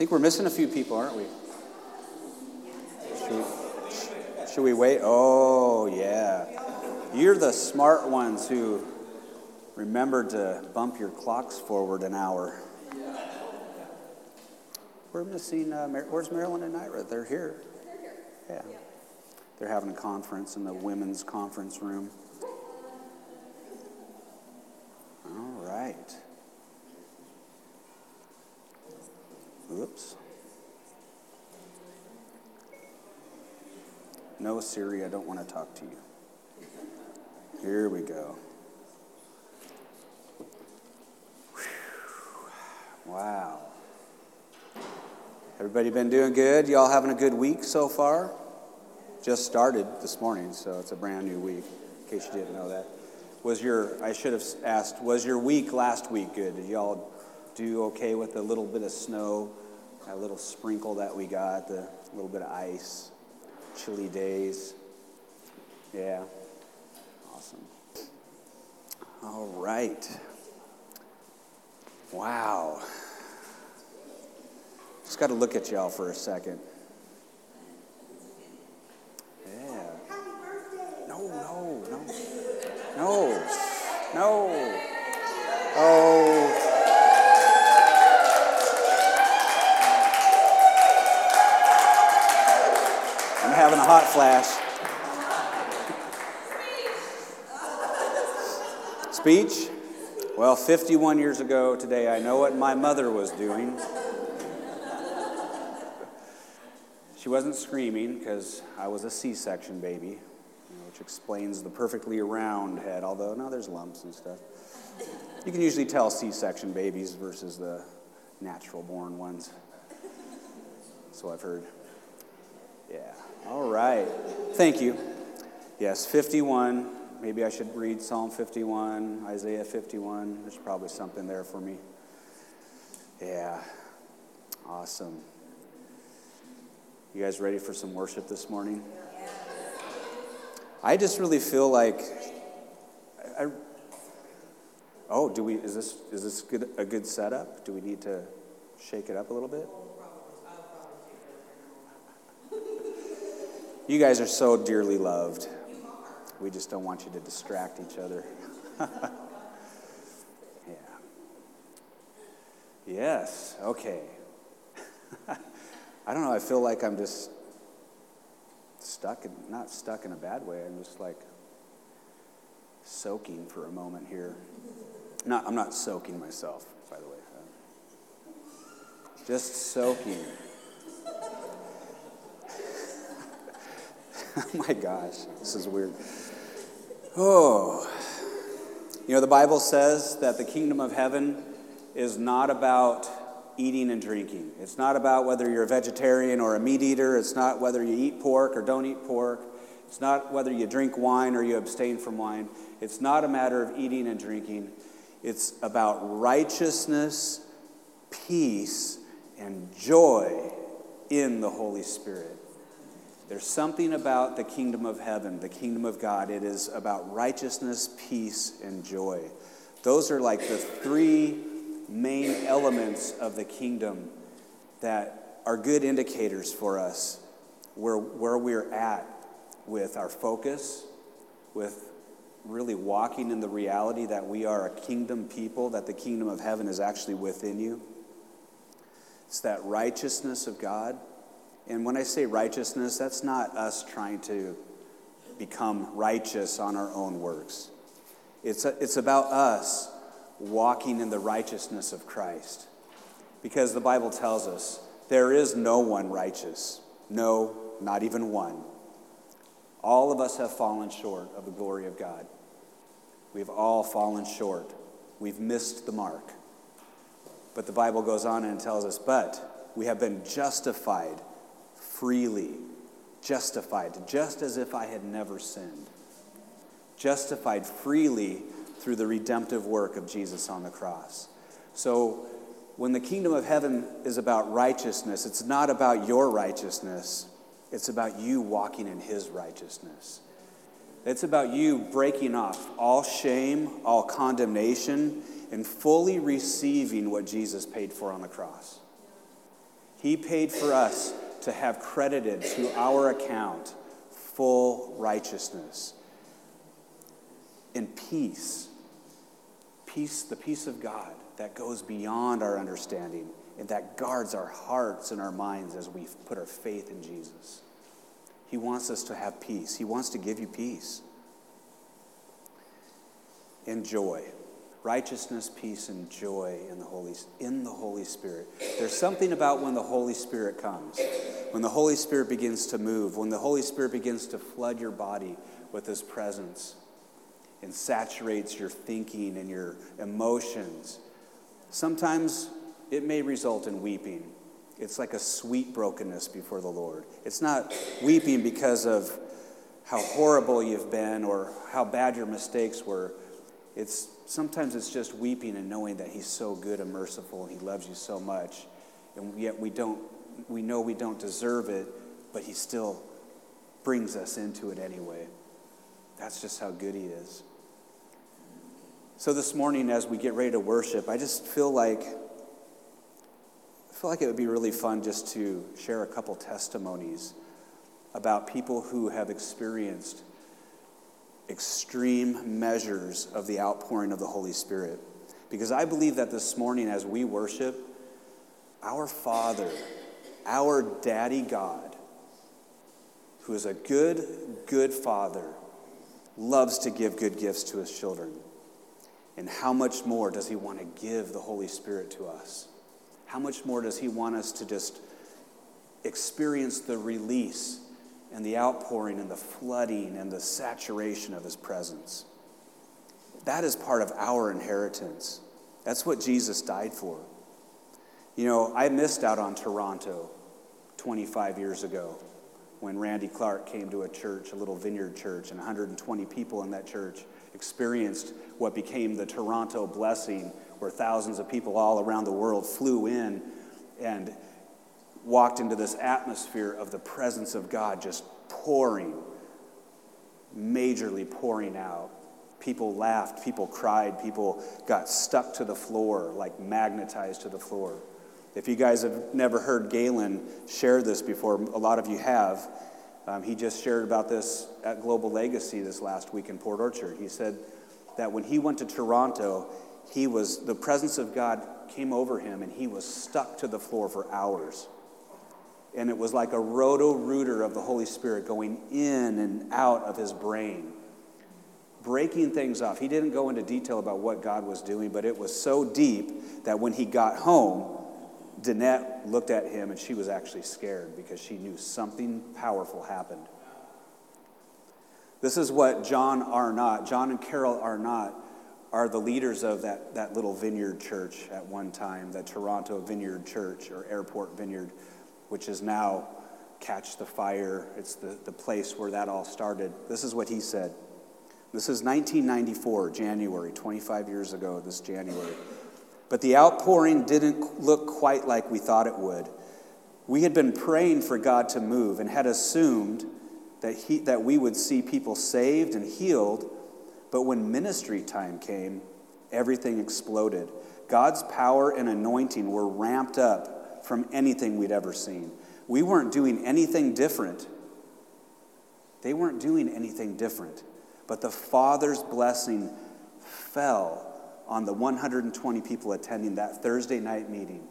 think we're missing a few people, aren't we? Should we, should we wait? Oh, yeah. You're the smart ones who remembered to bump your clocks forward an hour. We're missing, uh, Mar- where's Marilyn and Ira? They're here. Yeah. They're having a conference in the women's conference room. All right. Oops. Siri, I don't want to talk to you. Here we go. Whew. Wow. Everybody been doing good? Y'all having a good week so far? Just started this morning, so it's a brand new week, in case you didn't know that. Was your, I should have asked, was your week last week good? Did y'all do okay with the little bit of snow, that little sprinkle that we got, the little bit of ice, chilly days? Yeah. Awesome. All right. Wow. Just got to look at y'all for a second. Yeah. No, no, no. No. No. Oh. Having a hot flash. Speech? Well, 51 years ago today, I know what my mother was doing. She wasn't screaming because I was a C section baby, you know, which explains the perfectly round head, although now there's lumps and stuff. You can usually tell C section babies versus the natural born ones. So I've heard. Yeah. All right. Thank you. Yes, 51. Maybe I should read Psalm 51, Isaiah 51. There's probably something there for me. Yeah. Awesome. You guys ready for some worship this morning? I just really feel like I, I Oh, do we is this is this good, a good setup? Do we need to shake it up a little bit? You guys are so dearly loved. We just don't want you to distract each other. yeah. Yes, okay. I don't know, I feel like I'm just stuck in, not stuck in a bad way, I'm just like soaking for a moment here. Not, I'm not soaking myself, by the way. Just soaking. Oh my gosh, this is weird. Oh. You know, the Bible says that the kingdom of heaven is not about eating and drinking. It's not about whether you're a vegetarian or a meat eater. It's not whether you eat pork or don't eat pork. It's not whether you drink wine or you abstain from wine. It's not a matter of eating and drinking. It's about righteousness, peace, and joy in the Holy Spirit. There's something about the kingdom of heaven, the kingdom of God. It is about righteousness, peace, and joy. Those are like the three main elements of the kingdom that are good indicators for us where, where we're at with our focus, with really walking in the reality that we are a kingdom people, that the kingdom of heaven is actually within you. It's that righteousness of God. And when I say righteousness, that's not us trying to become righteous on our own works. It's, a, it's about us walking in the righteousness of Christ. Because the Bible tells us there is no one righteous. No, not even one. All of us have fallen short of the glory of God. We've all fallen short. We've missed the mark. But the Bible goes on and tells us, but we have been justified freely. Justified, just as if I had never sinned. Justified freely through the redemptive work of Jesus on the cross. So, when the kingdom of heaven is about righteousness, it's not about your righteousness, it's about you walking in his righteousness. It's about you breaking off all shame, all condemnation, and fully receiving what Jesus paid for on the cross. He paid for us to have credited to our account full righteousness and peace. Peace, the peace of God that goes beyond our understanding and that guards our hearts and our minds as we put our faith in Jesus. He wants us to have peace. He wants to give you peace and joy. Righteousness, peace, and joy in the Holy, in the Holy Spirit. There's something about when the Holy Spirit comes, when the Holy Spirit begins to move, when the Holy Spirit begins to flood your body with His presence and saturates your thinking and your emotions. Sometimes it may result in weeping. It's like a sweet brokenness before the Lord. It's not weeping because of how horrible you've been or how bad your mistakes were. It's sometimes it's just weeping and knowing that he's so good and merciful and he loves you so much. And yet we don't we know we don't deserve it, but he still brings us into it anyway. That's just how good he is. So this morning as we get ready to worship, I just feel like I feel like it would be really fun just to share a couple testimonies about people who have experienced extreme measures of the outpouring of the Holy Spirit. Because I believe that this morning, as we worship, our Father, our Daddy God, who is a good, good Father, loves to give good gifts to his children. And how much more does he want to give the Holy Spirit to us? How much more does He want us to just experience the release and the outpouring and the flooding and the saturation of His presence? That is part of our inheritance. That's what Jesus died for. You know, I missed out on Toronto 25 years ago when Randy Clark came to a church, a little vineyard church, and 120 people in that church experienced what became the Toronto blessing where thousands of people all around the world flew in and walked into this atmosphere of the presence of God just pouring, majorly pouring out. People laughed, people cried, people got stuck to the floor, like magnetized to the floor. If you guys have never heard Galen share this before, a lot of you have. Um, he just shared about this at Global Legacy this last week in Port Orchard. He said that when he went to Toronto, he was, the presence of God came over him and he was stuck to the floor for hours. And it was like a roto rooter of the Holy Spirit going in and out of his brain, breaking things off. He didn't go into detail about what God was doing, but it was so deep that when he got home, Danette looked at him and she was actually scared because she knew something powerful happened. This is what John Arnott, John and Carol Arnott, are the leaders of that, that little vineyard church at one time, the Toronto Vineyard Church or Airport Vineyard, which is now Catch the Fire. It's the, the place where that all started. This is what he said. This is 1994, January, 25 years ago, this January. But the outpouring didn't look quite like we thought it would. We had been praying for God to move and had assumed that, he, that we would see people saved and healed but when ministry time came, everything exploded. God's power and anointing were ramped up from anything we'd ever seen. We weren't doing anything different. They weren't doing anything different. But the Father's blessing fell on the 120 people attending that Thursday night meeting.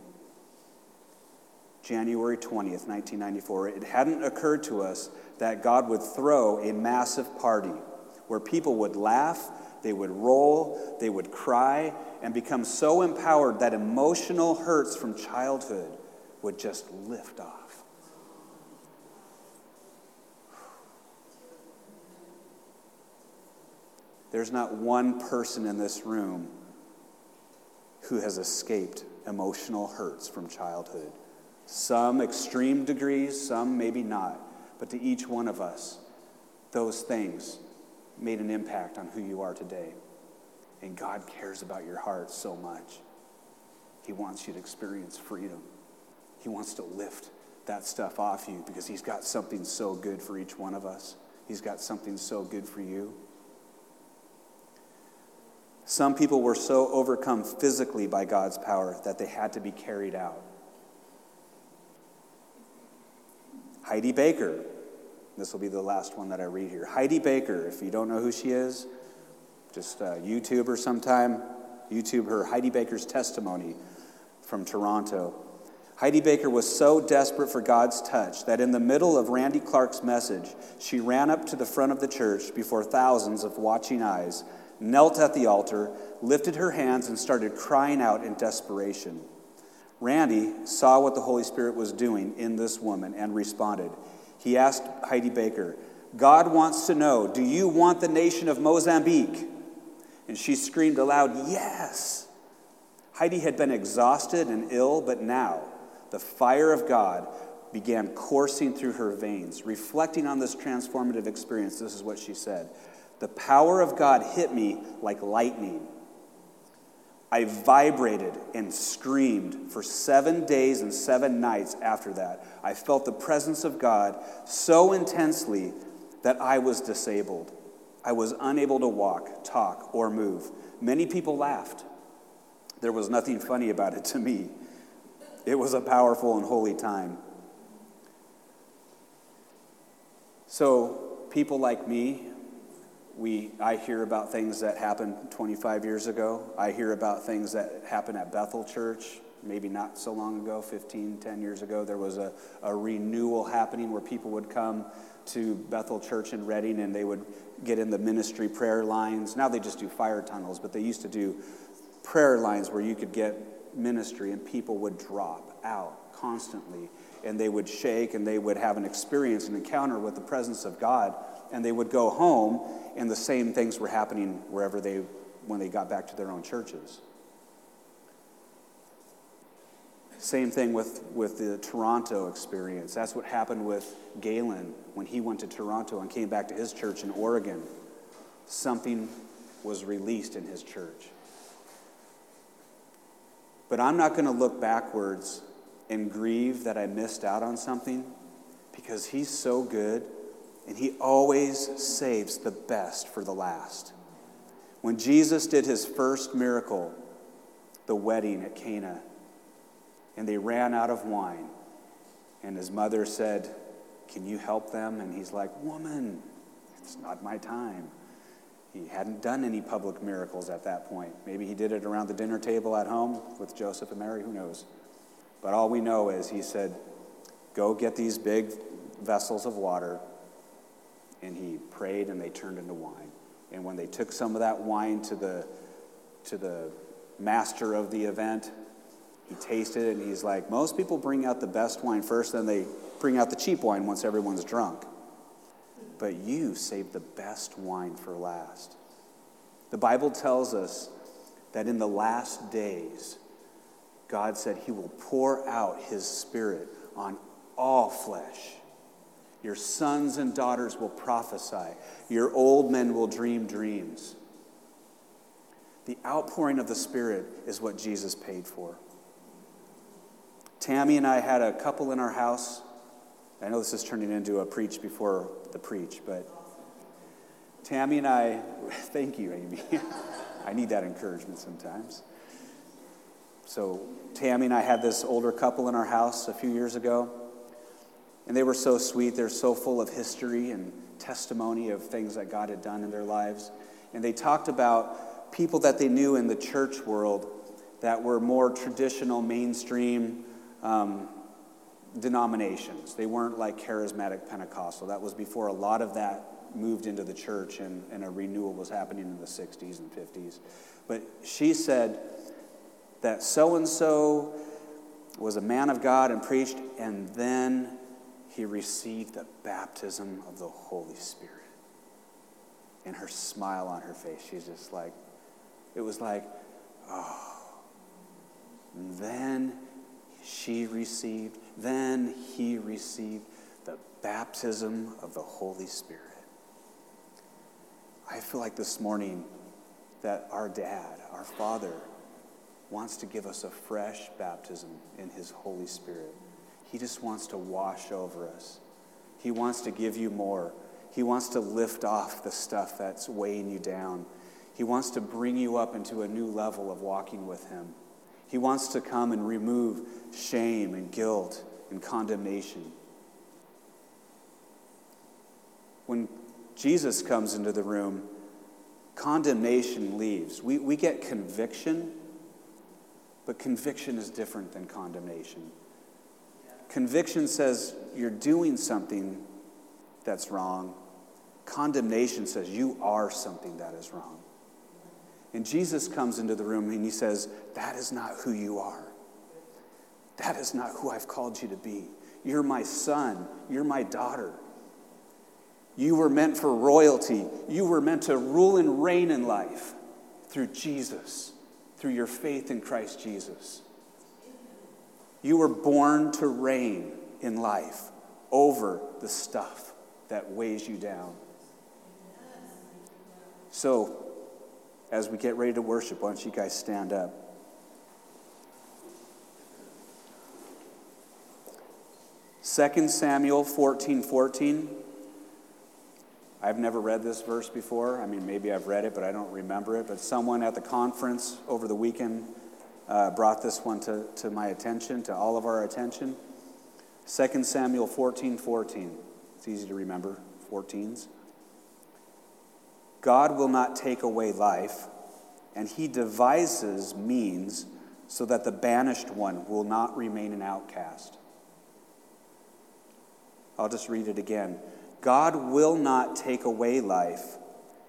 January 20th, 1994. It hadn't occurred to us that God would throw a massive party where people would laugh, they would roll, they would cry, and become so empowered that emotional hurts from childhood would just lift off. There's not one person in this room who has escaped emotional hurts from childhood. Some extreme degrees, some maybe not. But to each one of us, those things made an impact on who you are today. And God cares about your heart so much. He wants you to experience freedom. He wants to lift that stuff off you because He's got something so good for each one of us. He's got something so good for you. Some people were so overcome physically by God's power that they had to be carried out. Heidi Baker. This will be the last one that I read here. Heidi Baker, if you don't know who she is, just uh, YouTube her sometime. YouTube her Heidi Baker's testimony from Toronto. Heidi Baker was so desperate for God's touch that in the middle of Randy Clark's message, she ran up to the front of the church before thousands of watching eyes, knelt at the altar, lifted her hands, and started crying out in desperation. Randy saw what the Holy Spirit was doing in this woman and responded. He asked Heidi Baker, God wants to know, do you want the nation of Mozambique? And she screamed aloud, Yes. Heidi had been exhausted and ill, but now the fire of God began coursing through her veins. Reflecting on this transformative experience, this is what she said The power of God hit me like lightning. I vibrated and screamed for seven days and seven nights after that. I felt the presence of God so intensely that I was disabled. I was unable to walk, talk, or move. Many people laughed. There was nothing funny about it to me. It was a powerful and holy time. So, people like me, we, I hear about things that happened 25 years ago. I hear about things that happened at Bethel Church, maybe not so long ago, 15, 10 years ago. There was a, a renewal happening where people would come to Bethel Church in Redding and they would get in the ministry prayer lines. Now they just do fire tunnels, but they used to do prayer lines where you could get ministry and people would drop out constantly and they would shake and they would have an experience, an encounter with the presence of God and they would go home and the same things were happening wherever they when they got back to their own churches. Same thing with, with the Toronto experience. That's what happened with Galen when he went to Toronto and came back to his church in Oregon. Something was released in his church. But I'm not going to look backwards and grieve that I missed out on something because he's so good and he always saves the best for the last. When Jesus did his first miracle, the wedding at Cana, and they ran out of wine, and his mother said, Can you help them? And he's like, Woman, it's not my time. He hadn't done any public miracles at that point. Maybe he did it around the dinner table at home with Joseph and Mary, who knows? But all we know is he said, Go get these big vessels of water. And he prayed and they turned into wine. And when they took some of that wine to the, to the master of the event, he tasted it and he's like, Most people bring out the best wine first, then they bring out the cheap wine once everyone's drunk but you saved the best wine for last. The Bible tells us that in the last days, God said he will pour out his spirit on all flesh. Your sons and daughters will prophesy, your old men will dream dreams. The outpouring of the Spirit is what Jesus paid for. Tammy and I had a couple in our house. I know this is turning into a preach before the preach, but Tammy and I, thank you, Amy. I need that encouragement sometimes. So, Tammy and I had this older couple in our house a few years ago, and they were so sweet. They're so full of history and testimony of things that God had done in their lives. And they talked about people that they knew in the church world that were more traditional, mainstream, um, denominations. They weren't like charismatic Pentecostal. That was before a lot of that moved into the church and, and a renewal was happening in the 60s and 50s. But she said that so and so was a man of God and preached, and then he received the baptism of the Holy Spirit. And her smile on her face, she's just like, it was like, oh. And then she received, then he received the baptism of the Holy Spirit. I feel like this morning that our dad, our father, wants to give us a fresh baptism in his Holy Spirit. He just wants to wash over us. He wants to give you more. He wants to lift off the stuff that's weighing you down. He wants to bring you up into a new level of walking with him. He wants to come and remove shame and guilt and condemnation. When Jesus comes into the room, condemnation leaves. We, we get conviction, but conviction is different than condemnation. Conviction says you're doing something that's wrong. Condemnation says you are something that is wrong. And Jesus comes into the room and he says, That is not who you are. That is not who I've called you to be. You're my son. You're my daughter. You were meant for royalty. You were meant to rule and reign in life through Jesus, through your faith in Christ Jesus. You were born to reign in life over the stuff that weighs you down. So, as we get ready to worship, why don't you guys stand up? 2 Samuel 14 14. I've never read this verse before. I mean, maybe I've read it, but I don't remember it. But someone at the conference over the weekend uh, brought this one to, to my attention, to all of our attention. 2 Samuel 14 14. It's easy to remember, 14s. God will not take away life, and he devises means so that the banished one will not remain an outcast. I'll just read it again. God will not take away life,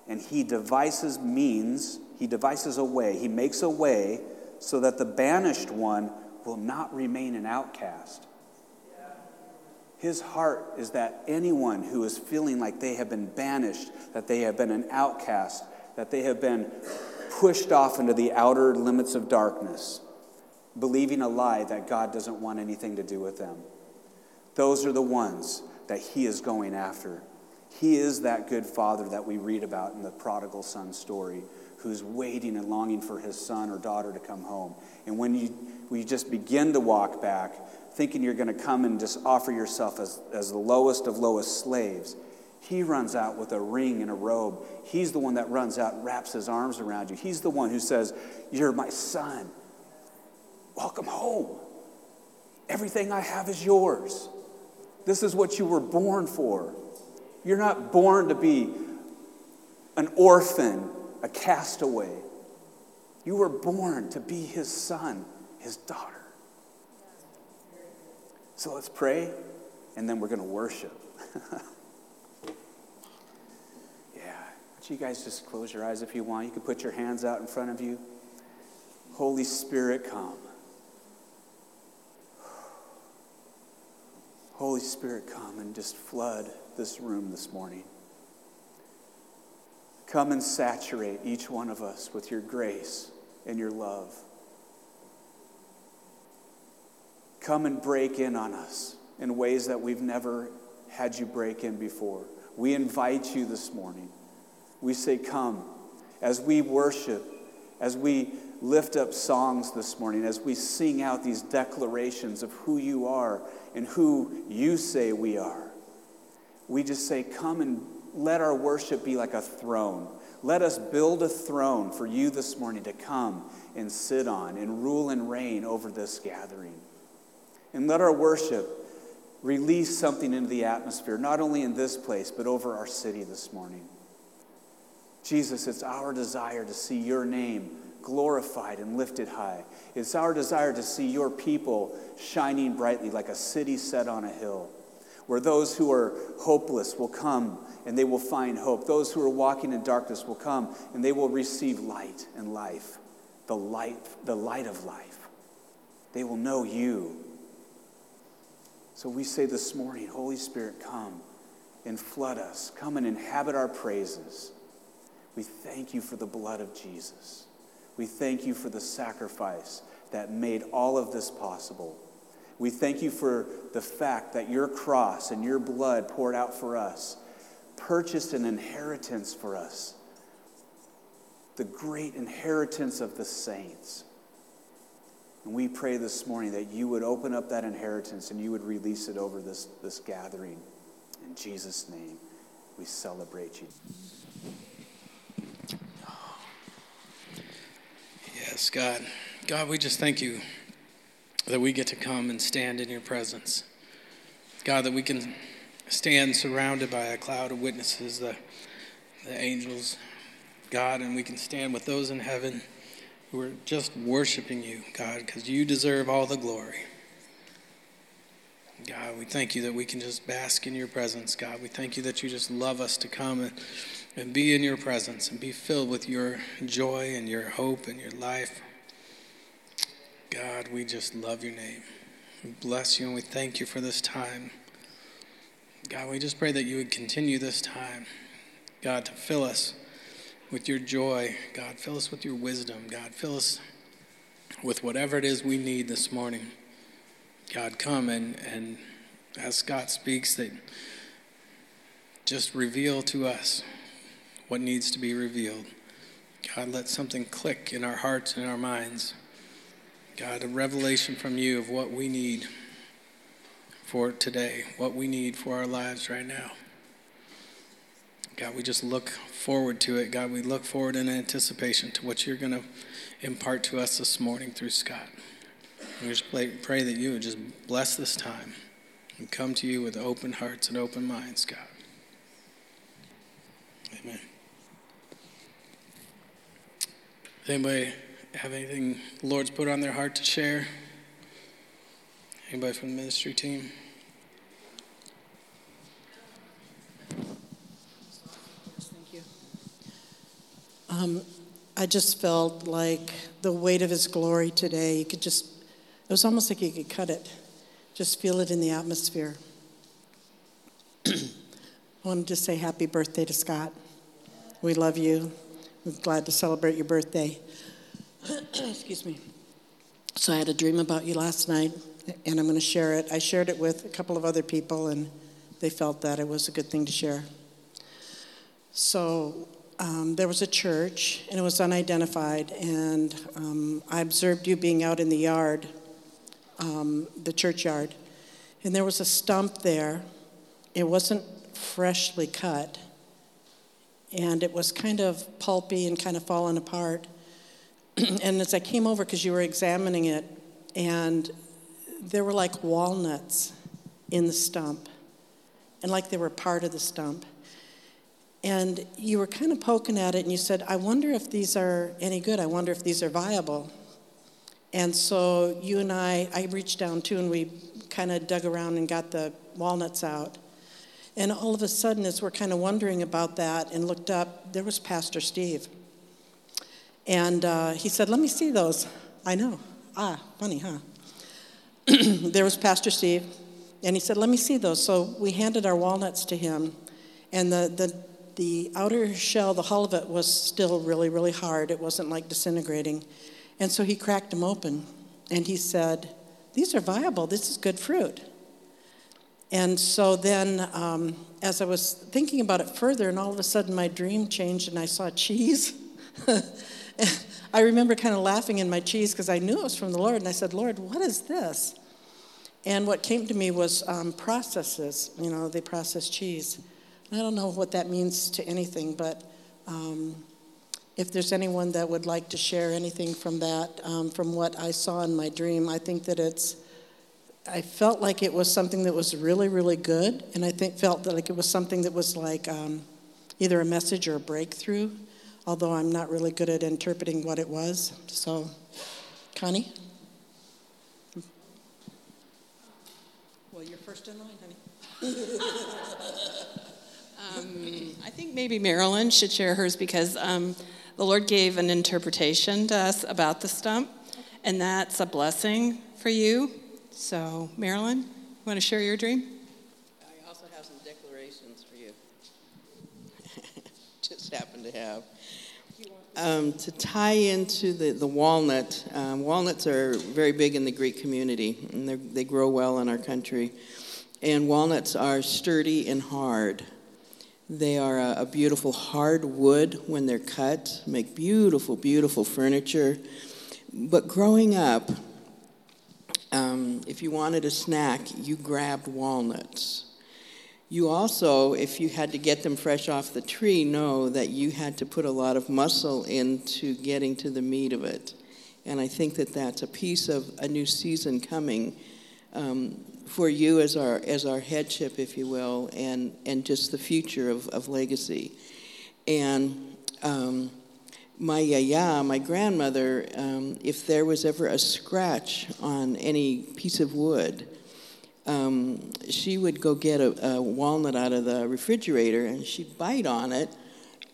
and He devises means, He devises a way, He makes a way so that the banished one will not remain an outcast. His heart is that anyone who is feeling like they have been banished, that they have been an outcast, that they have been pushed off into the outer limits of darkness, believing a lie that God doesn't want anything to do with them. Those are the ones that he is going after. He is that good father that we read about in the prodigal son story, who's waiting and longing for his son or daughter to come home. And when you, we just begin to walk back, thinking you're going to come and just offer yourself as, as the lowest of lowest slaves, he runs out with a ring and a robe. He's the one that runs out and wraps his arms around you. He's the one who says, You're my son. Welcome home. Everything I have is yours. This is what you were born for. You're not born to be an orphan, a castaway. You were born to be his son, his daughter. So let's pray, and then we're going to worship. yeah. Would you guys just close your eyes if you want? You can put your hands out in front of you. Holy Spirit, come. Holy Spirit, come and just flood this room this morning. Come and saturate each one of us with your grace and your love. Come and break in on us in ways that we've never had you break in before. We invite you this morning. We say, Come. As we worship, as we lift up songs this morning, as we sing out these declarations of who you are and who you say we are. We just say, Come and let our worship be like a throne. Let us build a throne for you this morning to come and sit on and rule and reign over this gathering. And let our worship release something into the atmosphere, not only in this place, but over our city this morning. Jesus, it's our desire to see your name glorified and lifted high. It's our desire to see your people shining brightly like a city set on a hill, where those who are hopeless will come and they will find hope. Those who are walking in darkness will come and they will receive light and life, the light, the light of life. They will know you. So we say this morning, Holy Spirit, come and flood us. Come and inhabit our praises. We thank you for the blood of Jesus. We thank you for the sacrifice that made all of this possible. We thank you for the fact that your cross and your blood poured out for us purchased an inheritance for us, the great inheritance of the saints. And we pray this morning that you would open up that inheritance and you would release it over this, this gathering. In Jesus' name, we celebrate you. Yes, God. God, we just thank you that we get to come and stand in your presence. God, that we can stand surrounded by a cloud of witnesses, the, the angels, God, and we can stand with those in heaven who are just worshiping you, God, because you deserve all the glory. God, we thank you that we can just bask in your presence, God. We thank you that you just love us to come and, and be in your presence and be filled with your joy and your hope and your life. God, we just love your name. We bless you and we thank you for this time. God, we just pray that you would continue this time, God, to fill us with your joy. God, fill us with your wisdom. God, fill us with whatever it is we need this morning. God, come and, and as Scott speaks, that just reveal to us what needs to be revealed. God, let something click in our hearts and our minds. God, a revelation from you of what we need for today, what we need for our lives right now. God, we just look forward to it. God, we look forward in anticipation to what you're going to impart to us this morning through Scott. We just pray that you would just bless this time and come to you with open hearts and open minds, God. Amen. Does anybody have anything the Lord's put on their heart to share? Anybody from the ministry team? Thank you. Um, I just felt like the weight of His glory today. You could just, it was almost like you could cut it, just feel it in the atmosphere. I wanted to say happy birthday to Scott. We love you. Glad to celebrate your birthday. Excuse me. So I had a dream about you last night, and I'm going to share it. I shared it with a couple of other people, and they felt that it was a good thing to share. So um, there was a church, and it was unidentified, and um, I observed you being out in the yard, um, the churchyard, and there was a stump there. It wasn't freshly cut, and it was kind of pulpy and kind of fallen apart. and as I came over, because you were examining it, and there were like walnuts in the stump, and like they were part of the stump. And you were kind of poking at it, and you said, I wonder if these are any good. I wonder if these are viable. And so you and I, I reached down too, and we kind of dug around and got the walnuts out. And all of a sudden, as we're kind of wondering about that and looked up, there was Pastor Steve. And uh, he said, Let me see those. I know. Ah, funny, huh? there was Pastor Steve, and he said, Let me see those. So we handed our walnuts to him, and the, the, the outer shell, the hull of it, was still really, really hard. It wasn't like disintegrating. And so he cracked them open, and he said, These are viable. This is good fruit. And so then, um, as I was thinking about it further, and all of a sudden my dream changed, and I saw cheese. I remember kind of laughing in my cheese because I knew it was from the Lord. And I said, Lord, what is this? And what came to me was um, processes. You know, they process cheese. I don't know what that means to anything, but um, if there's anyone that would like to share anything from that, um, from what I saw in my dream, I think that it's. I felt like it was something that was really, really good, and I think felt that like it was something that was like um, either a message or a breakthrough although I'm not really good at interpreting what it was. So, Connie? Well, you're first in line, honey. um, I think maybe Marilyn should share hers because um, the Lord gave an interpretation to us about the stump, and that's a blessing for you. So, Marilyn, you want to share your dream? I also have some declarations for you. Just happen to have. Um, to tie into the, the walnut, um, walnuts are very big in the Greek community, and they grow well in our country. And walnuts are sturdy and hard. They are a, a beautiful hard wood when they're cut, make beautiful, beautiful furniture. But growing up, um, if you wanted a snack, you grabbed walnuts. You also, if you had to get them fresh off the tree, know that you had to put a lot of muscle into getting to the meat of it. And I think that that's a piece of a new season coming um, for you as our as our headship, if you will, and and just the future of, of legacy. And um, my yaya, my grandmother, um, if there was ever a scratch on any piece of wood, um, she would go get a, a, walnut out of the refrigerator and she'd bite on it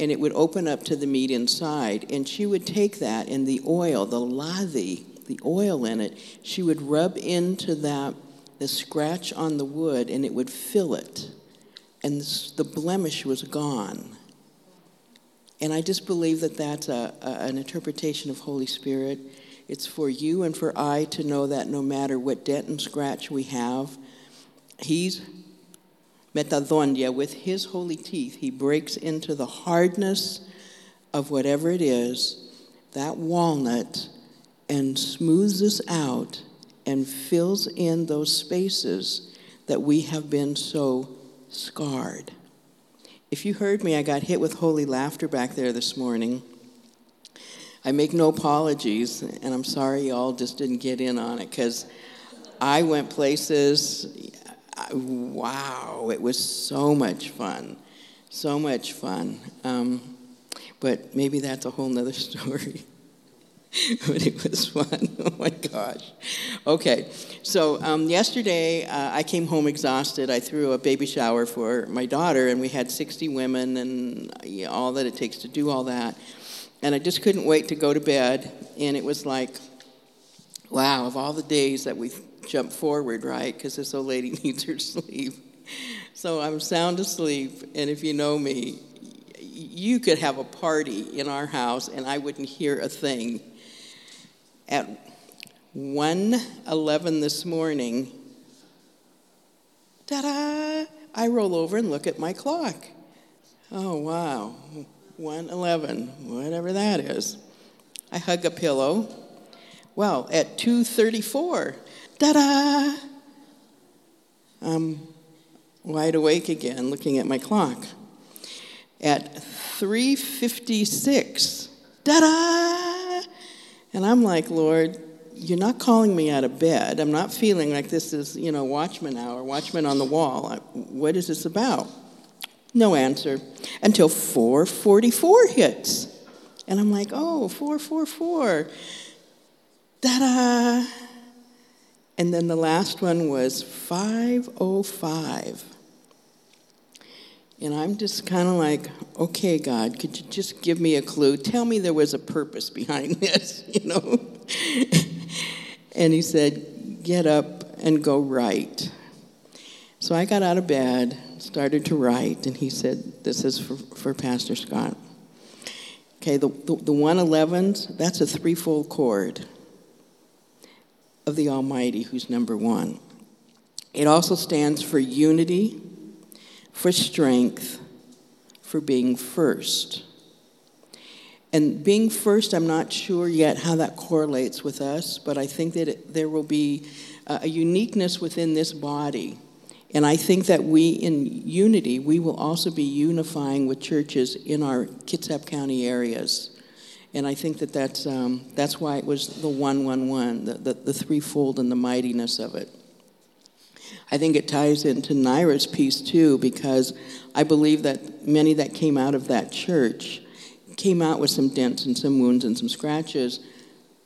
and it would open up to the meat inside. And she would take that and the oil, the lathe, the oil in it, she would rub into that, the scratch on the wood, and it would fill it. And the blemish was gone. And I just believe that that's a, a, an interpretation of Holy Spirit. It's for you and for I to know that no matter what dent and scratch we have, He's metadondia, with His holy teeth, He breaks into the hardness of whatever it is, that walnut, and smooths us out and fills in those spaces that we have been so scarred. If you heard me, I got hit with holy laughter back there this morning. I make no apologies, and I'm sorry y'all just didn't get in on it because I went places. Wow, it was so much fun. So much fun. Um, but maybe that's a whole nother story. but it was fun. Oh my gosh. Okay, so um, yesterday uh, I came home exhausted. I threw a baby shower for my daughter, and we had 60 women and you know, all that it takes to do all that. And I just couldn't wait to go to bed. And it was like, wow, of all the days that we jump forward, right? Because this old lady needs her sleep. So I'm sound asleep, and if you know me, you could have a party in our house and I wouldn't hear a thing at 1:11 this morning, ta-da! I roll over and look at my clock. Oh wow, 1:11, whatever that is. I hug a pillow. Well, at 2:34, ta-da! I'm wide awake again, looking at my clock. At 3:56, ta-da! And I'm like, Lord, you're not calling me out of bed. I'm not feeling like this is, you know, watchman hour, watchman on the wall. What is this about? No answer until 444 hits. And I'm like, oh, 444. Da da. And then the last one was 505. And I'm just kind of like, okay, God, could you just give me a clue? Tell me there was a purpose behind this, you know? and he said, get up and go write. So I got out of bed, started to write, and he said, this is for, for Pastor Scott. Okay, the, the, the 111s, that's a threefold chord of the Almighty, who's number one. It also stands for unity for strength, for being first. And being first, I'm not sure yet how that correlates with us, but I think that it, there will be a uniqueness within this body. And I think that we, in unity, we will also be unifying with churches in our Kitsap County areas. And I think that that's, um, that's why it was the 111, the, the, the threefold and the mightiness of it. I think it ties into Naira's piece too, because I believe that many that came out of that church came out with some dents and some wounds and some scratches.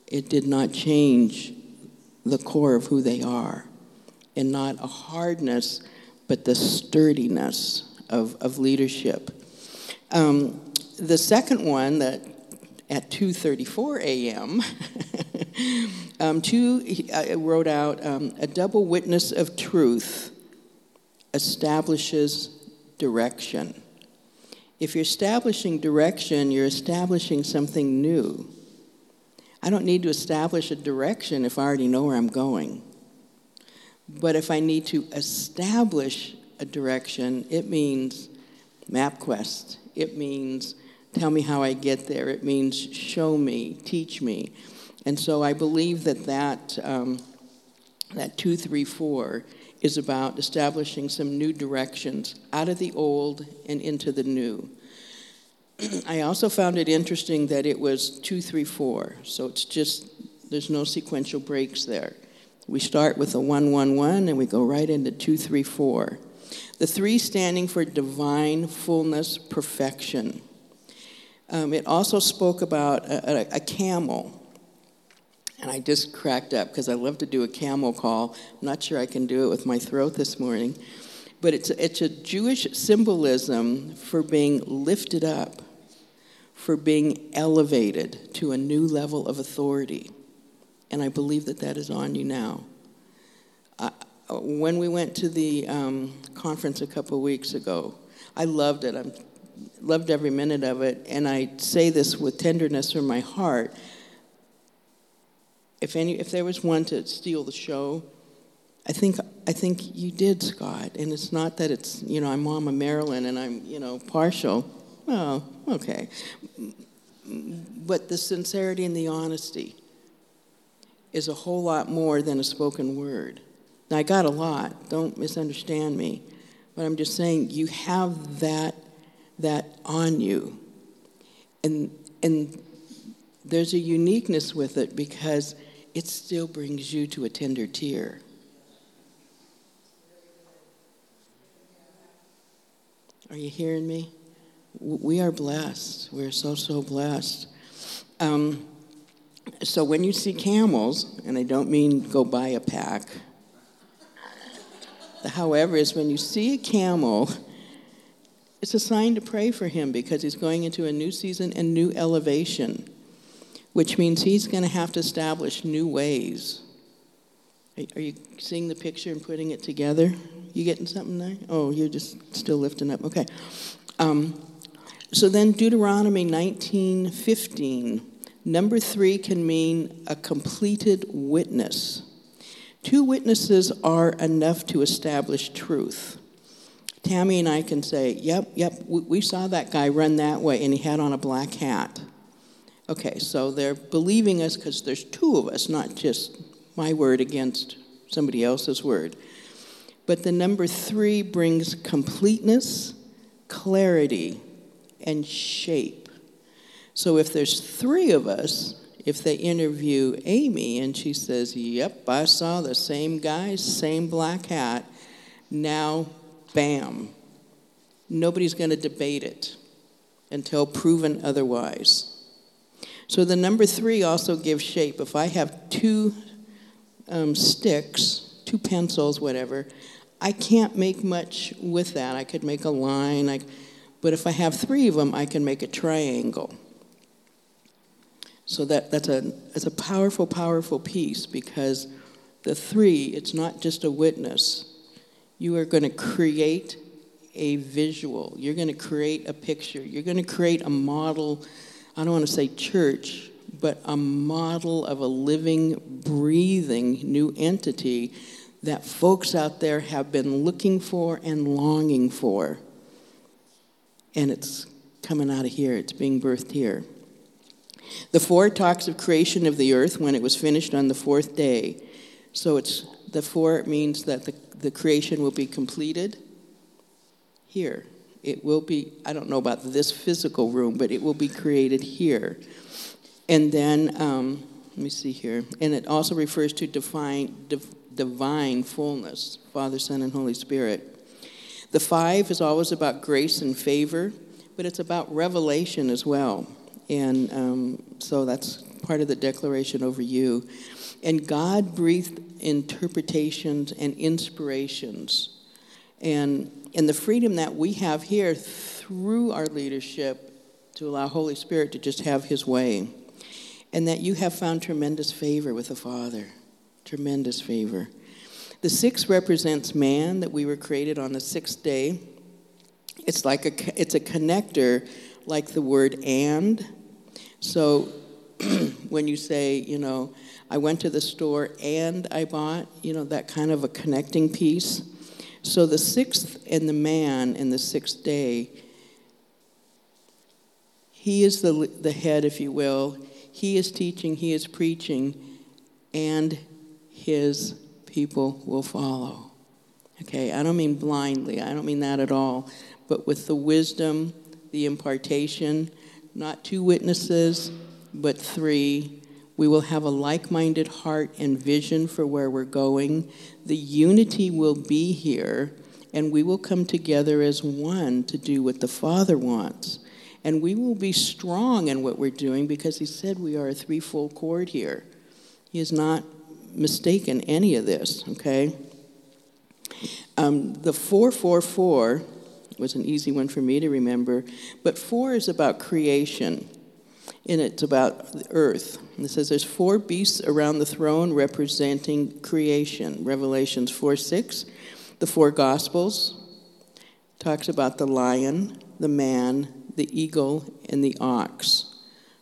It did not change the core of who they are, and not a hardness, but the sturdiness of, of leadership. Um, the second one that at 2:34 a.m. um, two uh, wrote out um, a double witness of truth establishes direction. If you're establishing direction, you're establishing something new. I don't need to establish a direction if I already know where I'm going. But if I need to establish a direction, it means MapQuest. It means tell me how I get there. It means show me, teach me. And so I believe that that, um, that 234 is about establishing some new directions out of the old and into the new. I also found it interesting that it was 234, so it's just, there's no sequential breaks there. We start with a 111 and we go right into 234. The three standing for divine fullness, perfection. Um, it also spoke about a, a, a camel. And I just cracked up because I love to do a camel call. I'm not sure I can do it with my throat this morning. But it's, it's a Jewish symbolism for being lifted up, for being elevated to a new level of authority. And I believe that that is on you now. When we went to the um, conference a couple weeks ago, I loved it. I loved every minute of it. And I say this with tenderness from my heart. If, any, if there was one to steal the show, I think, I think you did, Scott. And it's not that it's, you know, I'm Mama Marilyn and I'm, you know, partial. Oh, okay. But the sincerity and the honesty is a whole lot more than a spoken word. Now, I got a lot, don't misunderstand me, but I'm just saying you have that, that on you. And, and there's a uniqueness with it because it still brings you to a tender tear. Are you hearing me? We are blessed. We're so, so blessed. Um, so when you see camels, and I don't mean go buy a pack, however, is when you see a camel, it's a sign to pray for him because he's going into a new season and new elevation, which means he's going to have to establish new ways. Are you seeing the picture and putting it together? You getting something there? Oh, you're just still lifting up. Okay. Um, so then Deuteronomy 19:15, number three can mean a completed witness. Two witnesses are enough to establish truth. Tammy and I can say, yep, yep, we saw that guy run that way and he had on a black hat. Okay, so they're believing us because there's two of us, not just my word against somebody else's word. But the number three brings completeness, clarity, and shape. So if there's three of us, if they interview Amy and she says, Yep, I saw the same guy, same black hat, now, bam. Nobody's going to debate it until proven otherwise. So the number three also gives shape. If I have two um, sticks, two pencils, whatever, I can't make much with that. I could make a line, I, but if I have three of them, I can make a triangle. So that, that's, a, that's a powerful, powerful piece because the three, it's not just a witness. You are going to create a visual, you're going to create a picture, you're going to create a model. I don't want to say church, but a model of a living, breathing new entity that folks out there have been looking for and longing for. And it's coming out of here, it's being birthed here. The four talks of creation of the earth when it was finished on the fourth day. So it's the four means that the, the creation will be completed here. It will be, I don't know about this physical room, but it will be created here. And then, um, let me see here. And it also refers to divine, div, divine fullness Father, Son, and Holy Spirit. The five is always about grace and favor, but it's about revelation as well. And um, so that's part of the declaration over you. And God breathed interpretations and inspirations. And, and the freedom that we have here through our leadership to allow Holy Spirit to just have his way. And that you have found tremendous favor with the Father. Tremendous favor. The six represents man, that we were created on the sixth day. It's like a, it's a connector, like the word and so when you say, you know, I went to the store and I bought, you know, that kind of a connecting piece. So the sixth and the man in the sixth day, he is the, the head, if you will. He is teaching, he is preaching, and his people will follow. Okay, I don't mean blindly, I don't mean that at all, but with the wisdom, the impartation, not two witnesses, but three, We will have a like minded heart and vision for where we're going. The unity will be here, and we will come together as one to do what the Father wants. And we will be strong in what we're doing because He said we are a threefold cord here. He has not mistaken any of this, okay? Um, the 444 was an easy one for me to remember, but 4 is about creation, and it's about the earth. And it says there's four beasts around the throne representing creation. Revelations 4 6. The four Gospels talks about the lion, the man, the eagle, and the ox.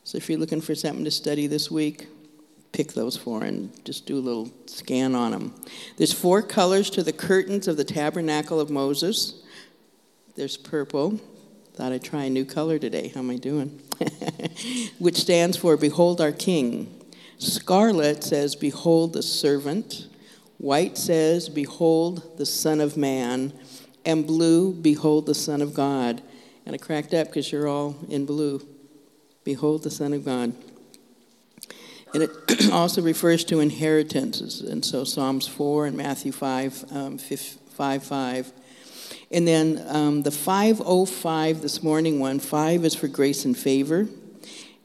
So if you're looking for something to study this week, pick those four and just do a little scan on them. There's four colors to the curtains of the tabernacle of Moses. There's purple. Thought I'd try a new color today. How am I doing? Which stands for Behold our King. Scarlet says, Behold the servant. White says, Behold the Son of Man. And blue, Behold the Son of God. And I cracked up because you're all in blue. Behold the Son of God. And it also refers to inheritances. And so Psalms 4 and Matthew 5, um, 5, 5. And then um, the 505 this morning one, 5 is for grace and favor.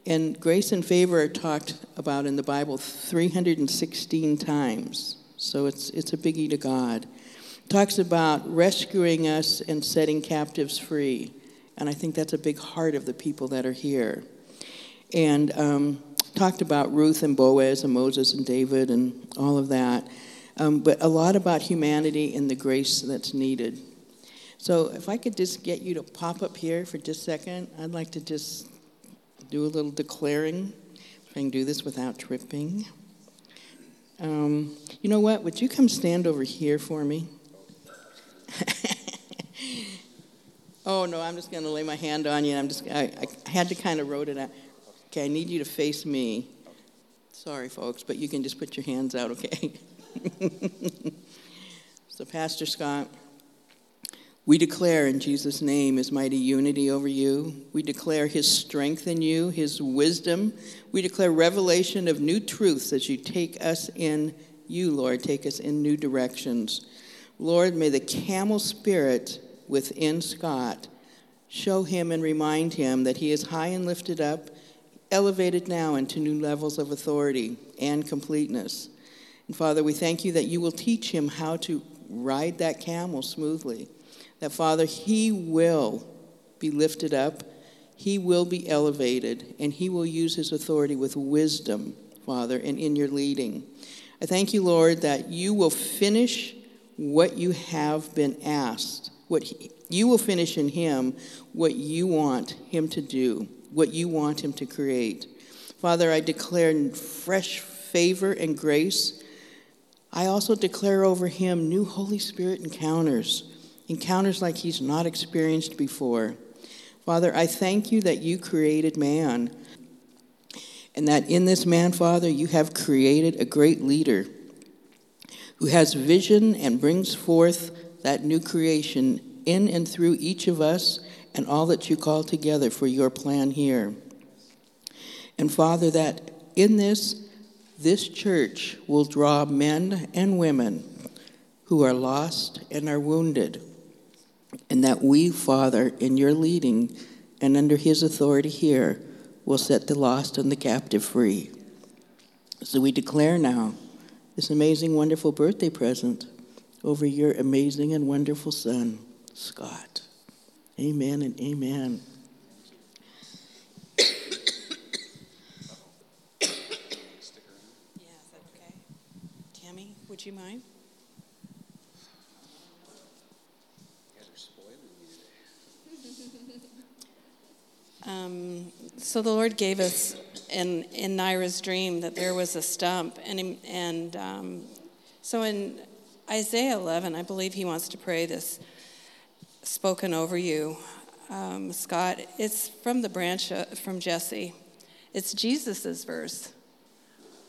And grace and favor are talked about in the Bible 316 times. So it's, it's a biggie to God. It talks about rescuing us and setting captives free. And I think that's a big heart of the people that are here. And um, talked about Ruth and Boaz and Moses and David and all of that, um, but a lot about humanity and the grace that's needed. So, if I could just get you to pop up here for just a second, I'd like to just do a little declaring. I can do this without tripping. Um, you know what? Would you come stand over here for me? oh no, I'm just going to lay my hand on you. I'm just. I, I had to kind of wrote it out. Okay, I need you to face me. Sorry, folks, but you can just put your hands out, okay? so, Pastor Scott, we declare in Jesus' name his mighty unity over you. We declare his strength in you, his wisdom. We declare revelation of new truths as you take us in, you, Lord, take us in new directions. Lord, may the camel spirit within Scott show him and remind him that he is high and lifted up elevated now into new levels of authority and completeness. And Father, we thank you that you will teach him how to ride that camel smoothly. That, Father, he will be lifted up, he will be elevated, and he will use his authority with wisdom, Father, and in your leading. I thank you, Lord, that you will finish what you have been asked. What he, you will finish in him what you want him to do what you want him to create. Father, I declare fresh favor and grace. I also declare over him new Holy Spirit encounters, encounters like he's not experienced before. Father, I thank you that you created man, and that in this man, Father, you have created a great leader who has vision and brings forth that new creation in and through each of us and all that you call together for your plan here. And Father, that in this, this church will draw men and women who are lost and are wounded. And that we, Father, in your leading and under his authority here, will set the lost and the captive free. So we declare now this amazing, wonderful birthday present over your amazing and wonderful son, Scott. Amen and amen. Yeah, is that okay? Tammy, would you mind? Um, so the Lord gave us in in Naira's dream that there was a stump, and and um, so in Isaiah 11, I believe He wants to pray this spoken over you, um, Scott. It's from the branch uh, from Jesse. It's Jesus's verse,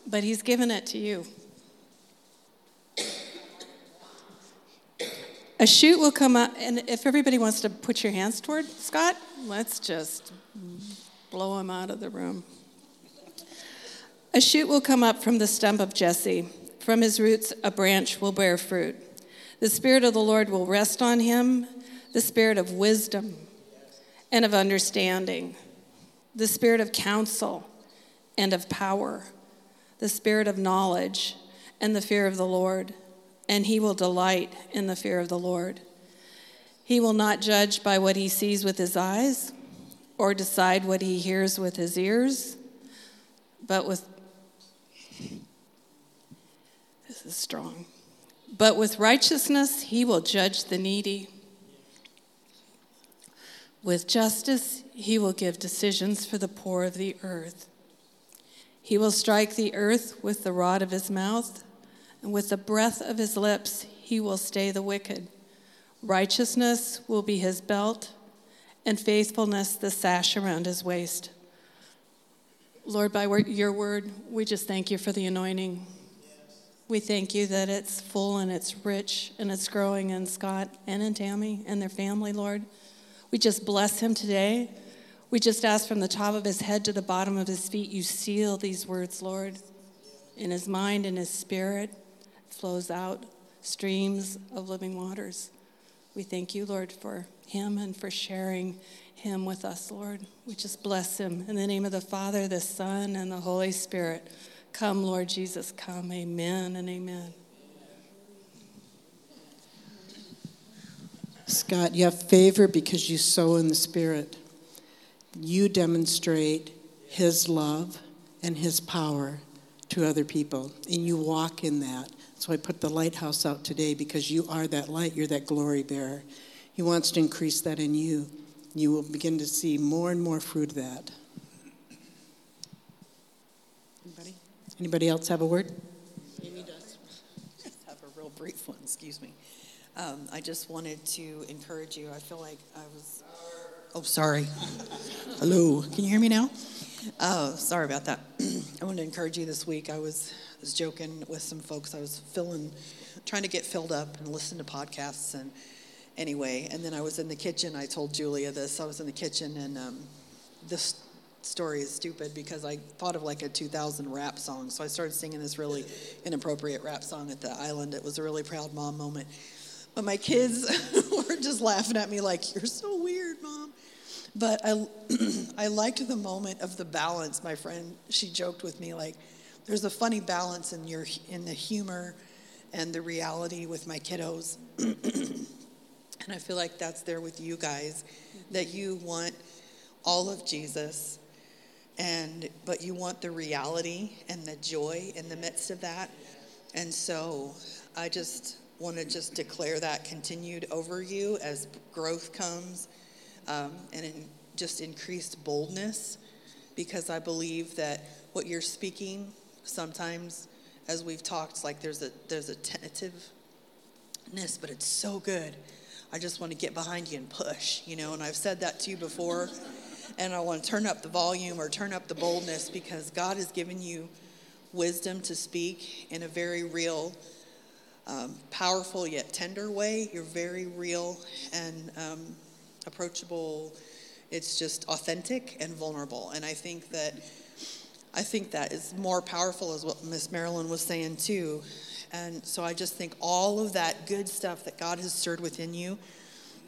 but he's given it to you. A shoot will come up, and if everybody wants to put your hands toward Scott, let's just blow him out of the room. A shoot will come up from the stump of Jesse. From his roots, a branch will bear fruit. The Spirit of the Lord will rest on him the Spirit of wisdom and of understanding, the Spirit of counsel and of power, the Spirit of knowledge and the fear of the Lord. And he will delight in the fear of the Lord. He will not judge by what he sees with his eyes or decide what he hears with his ears, but with this is strong. But with righteousness he will judge the needy. With justice he will give decisions for the poor of the earth. He will strike the earth with the rod of his mouth, and with the breath of his lips he will stay the wicked. Righteousness will be his belt, and faithfulness the sash around his waist. Lord, by your word, we just thank you for the anointing. We thank you that it's full and it's rich and it's growing in Scott and in Tammy and their family, Lord. We just bless him today. We just ask from the top of his head to the bottom of his feet, you seal these words, Lord. In his mind and his spirit flows out streams of living waters. We thank you, Lord, for him and for sharing him with us, Lord. We just bless him in the name of the Father, the Son, and the Holy Spirit. Come, Lord Jesus, come. Amen and amen. Scott, you have favor because you sow in the Spirit. You demonstrate His love and His power to other people, and you walk in that. So I put the lighthouse out today because you are that light, you're that glory bearer. He wants to increase that in you. You will begin to see more and more fruit of that. Anybody? Anybody else have a word? Amy does. Just have a real brief one, excuse me. Um, I just wanted to encourage you. I feel like I was. Oh, sorry. Hello. Can you hear me now? Oh, sorry about that. I wanted to encourage you this week. I was was joking with some folks. I was filling, trying to get filled up and listen to podcasts and anyway. And then I was in the kitchen. I told Julia this. I was in the kitchen and um, this story is stupid because I thought of like a 2000 rap song. So I started singing this really inappropriate rap song at the island. It was a really proud mom moment. But my kids were just laughing at me like, "You're so weird, mom." But I, I liked the moment of the balance. My friend, she joked with me like, "There's a funny balance in your in the humor and the reality with my kiddos." and I feel like that's there with you guys, that you want all of Jesus, and but you want the reality and the joy in the midst of that. And so I just want to just declare that continued over you as growth comes um, and in just increased boldness because I believe that what you're speaking sometimes as we've talked like there's a there's a tentativeness but it's so good I just want to get behind you and push you know and I've said that to you before and I want to turn up the volume or turn up the boldness because God has given you wisdom to speak in a very real um, powerful yet tender way. You're very real and um, approachable. It's just authentic and vulnerable. And I think that I think that is more powerful, as what Miss Marilyn was saying too. And so I just think all of that good stuff that God has stirred within you,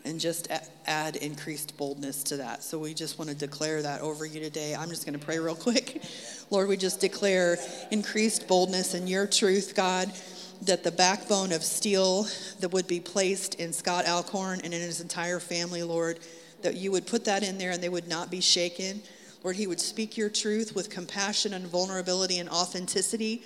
and just add increased boldness to that. So we just want to declare that over you today. I'm just going to pray real quick. Lord, we just declare increased boldness in your truth, God that the backbone of steel that would be placed in Scott Alcorn and in his entire family, Lord, that you would put that in there and they would not be shaken. Lord, he would speak your truth with compassion and vulnerability and authenticity.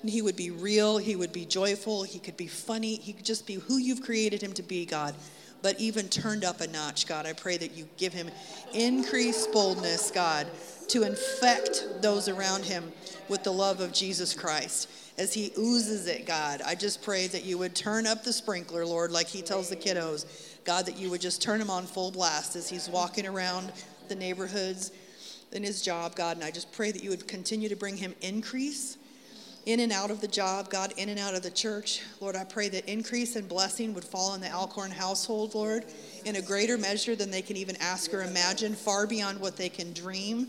And he would be real, he would be joyful, he could be funny, he could just be who you've created him to be, God. But even turned up a notch, God, I pray that you give him increased boldness, God, to infect those around him with the love of Jesus Christ as he oozes it, God. I just pray that you would turn up the sprinkler, Lord, like he tells the kiddos. God, that you would just turn him on full blast as he's walking around the neighborhoods in his job, God. And I just pray that you would continue to bring him increase in and out of the job, God, in and out of the church. Lord, I pray that increase and blessing would fall on the Alcorn household, Lord, in a greater measure than they can even ask or imagine, far beyond what they can dream.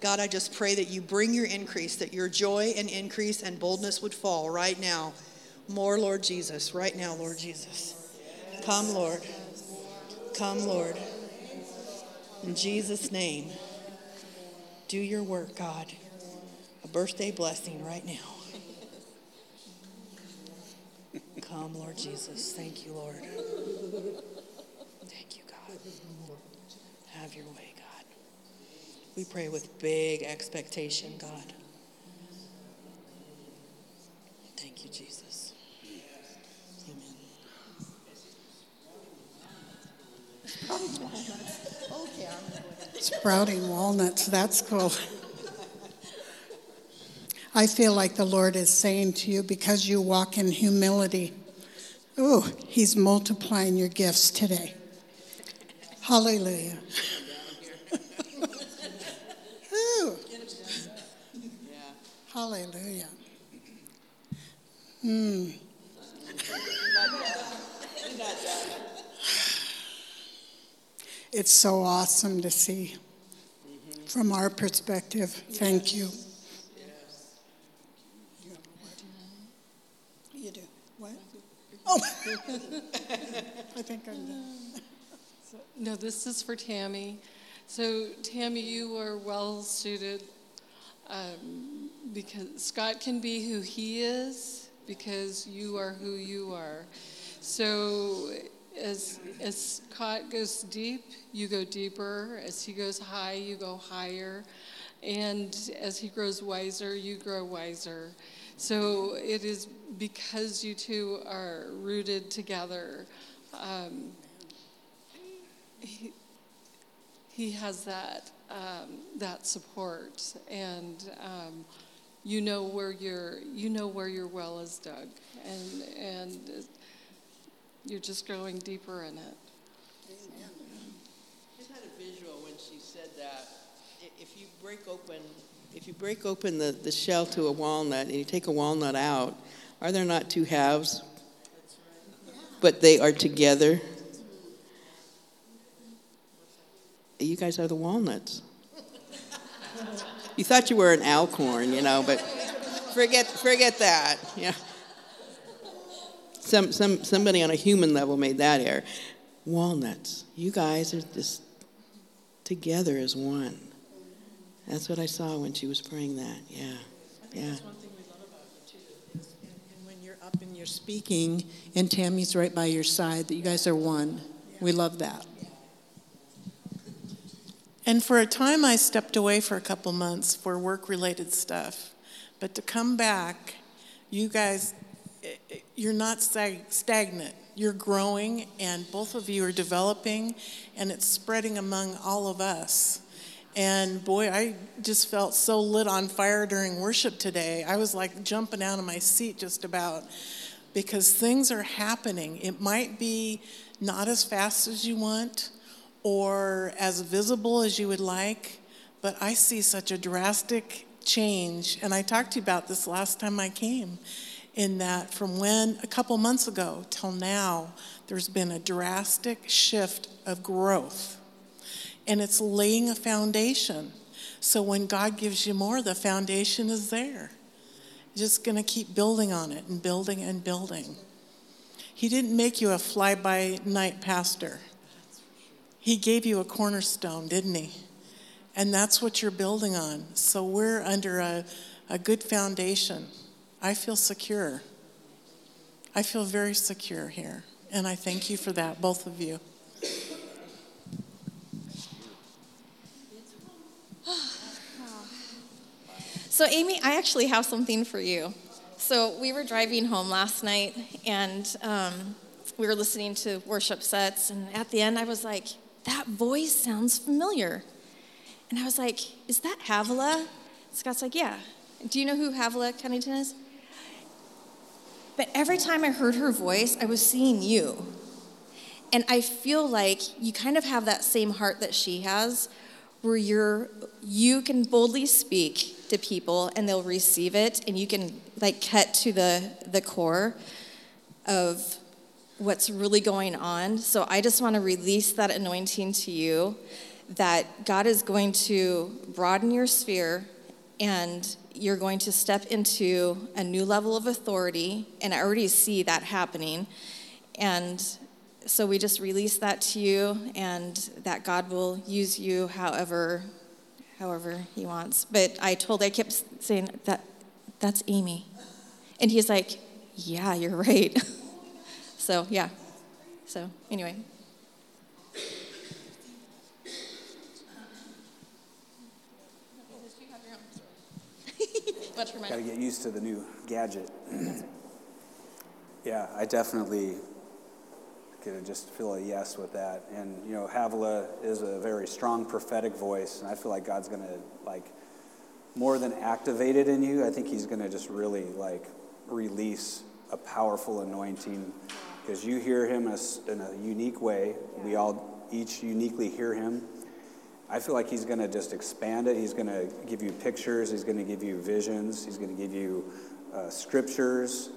God, I just pray that you bring your increase, that your joy and increase and boldness would fall right now. More, Lord Jesus, right now, Lord Jesus. Come, Lord. Come, Lord. In Jesus' name, do your work, God. A birthday blessing right now. Come, Lord Jesus. Thank you, Lord. Thank you, God. Have your way, God. We pray with big expectation, God. Thank you, Jesus. Amen. Okay, Sprouting walnuts, that's cool. I feel like the Lord is saying to you, because you walk in humility, oh, He's multiplying your gifts today. Hallelujah. Ooh. Hallelujah. Hmm. It's so awesome to see from our perspective. Thank you. You do. What? Oh, I think I'm done. No, this is for Tammy. So, Tammy, you are well suited um, because Scott can be who he is because you are who you are. So, as, as Scott goes deep, you go deeper. As he goes high, you go higher. And as he grows wiser, you grow wiser. So, it is because you two are rooted together. Um, he, he has that um, that support, and um, you know where your you know where your well is dug, and and you're just going deeper in it. I just had a visual when she said that. If you break open, if you break open the, the shell to a walnut and you take a walnut out, are there not two halves? But they are together. You guys are the walnuts. You thought you were an alcorn, you know, but forget forget that. Yeah. Some some somebody on a human level made that error. Walnuts. You guys are just together as one. That's what I saw when she was praying that. Yeah. Yeah. and when you're up and you're speaking, and Tammy's right by your side, that you guys are one. We love that. And for a time, I stepped away for a couple months for work related stuff. But to come back, you guys, you're not stagnant. You're growing, and both of you are developing, and it's spreading among all of us. And boy, I just felt so lit on fire during worship today. I was like jumping out of my seat just about because things are happening. It might be not as fast as you want or as visible as you would like, but I see such a drastic change. And I talked to you about this last time I came, in that from when a couple months ago till now, there's been a drastic shift of growth. And it's laying a foundation. So when God gives you more, the foundation is there. You're just going to keep building on it and building and building. He didn't make you a fly by night pastor. He gave you a cornerstone, didn't he? And that's what you're building on. So we're under a, a good foundation. I feel secure. I feel very secure here. And I thank you for that, both of you. So, Amy, I actually have something for you. So, we were driving home last night and um, we were listening to worship sets. And at the end, I was like, that voice sounds familiar. And I was like, is that Havilah? Scott's like, yeah. Do you know who Havilah Cunnington is? But every time I heard her voice, I was seeing you. And I feel like you kind of have that same heart that she has, where you're you can boldly speak to people and they'll receive it and you can like cut to the the core of what's really going on. So I just want to release that anointing to you that God is going to broaden your sphere and you're going to step into a new level of authority. And I already see that happening. And so we just release that to you and that God will use you however however he wants. But I told I kept saying that that's Amy. And he's like, "Yeah, you're right." so, yeah. So, anyway. Got to get used to the new gadget. yeah, I definitely could just feel a yes with that. And you know, Havilah is a very strong prophetic voice, and I feel like God's going to like more than activate it in you. I think He's going to just really like release a powerful anointing because you hear Him in a unique way. We all each uniquely hear Him. I feel like He's going to just expand it. He's going to give you pictures. He's going to give you visions. He's going to give you uh, scriptures.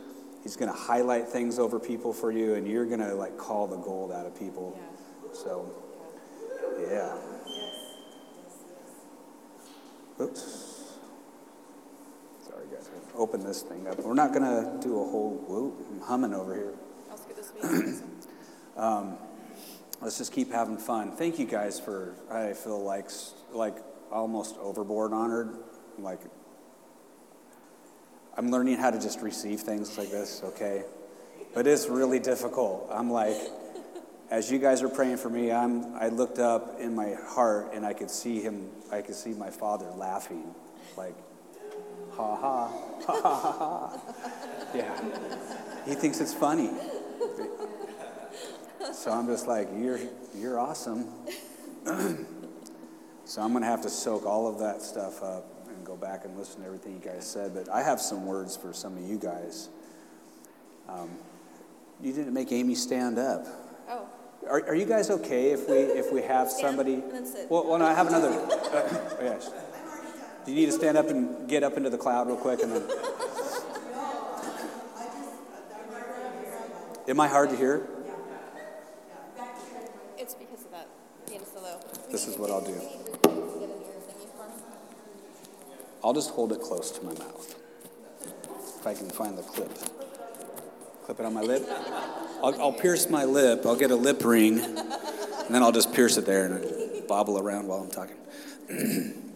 He's going to highlight things over people for you, and you're going to like call the gold out of people. Yeah. So, yeah. Oops. Sorry, guys. Open this thing up. We're not going to do a whole. Whoa, I'm humming over here. um, let's just keep having fun. Thank you guys for. I feel like like almost overboard honored. Like I'm learning how to just receive things like this, okay? But it's really difficult. I'm like, as you guys are praying for me, I'm, I looked up in my heart and I could see him, I could see my father laughing, like, ha ha, ha ha ha. Yeah. He thinks it's funny. So I'm just like, you're, you're awesome. so I'm going to have to soak all of that stuff up and go back and listen to everything you guys said, but I have some words for some of you guys. Um, you didn't make Amy stand up. Oh. Are, are you guys okay if we if we have somebody? Well, well, no, I have another. Uh, oh, yes. Do you need to stand up and get up into the cloud real quick and then? Am I hard to hear? It's because of that being so low. This is what I'll do. I'll just hold it close to my mouth. If I can find the clip. Clip it on my lip. I'll, I'll pierce my lip. I'll get a lip ring, and then I'll just pierce it there and bobble around while I'm talking.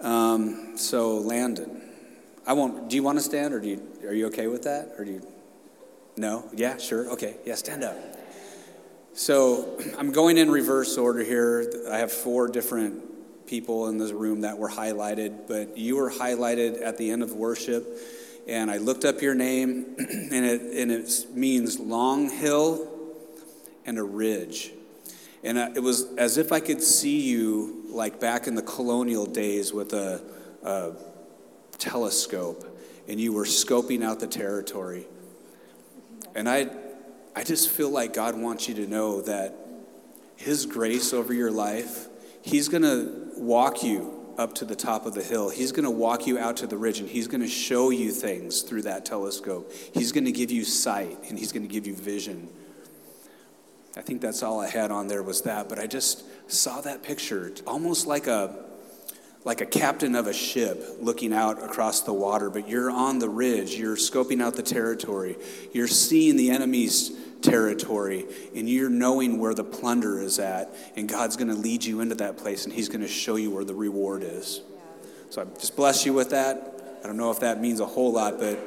um, so, Landon, I won't. Do you want to stand, or do you? Are you okay with that, or do you? No. Yeah. Sure. Okay. Yeah. Stand up. So I'm going in reverse order here. I have four different people in this room that were highlighted, but you were highlighted at the end of worship. And I looked up your name, and it, and it means long hill and a ridge. And uh, it was as if I could see you like back in the colonial days with a, a telescope, and you were scoping out the territory. And I, I just feel like God wants you to know that His grace over your life, He's going to walk you up to the top of the hill. He's going to walk you out to the ridge and he's going to show you things through that telescope. He's going to give you sight and he's going to give you vision. I think that's all I had on there was that, but I just saw that picture almost like a like a captain of a ship looking out across the water, but you're on the ridge, you're scoping out the territory. You're seeing the enemy's territory and you're knowing where the plunder is at, and God's going to lead you into that place and He's going to show you where the reward is. So I just bless you with that. I don't know if that means a whole lot, but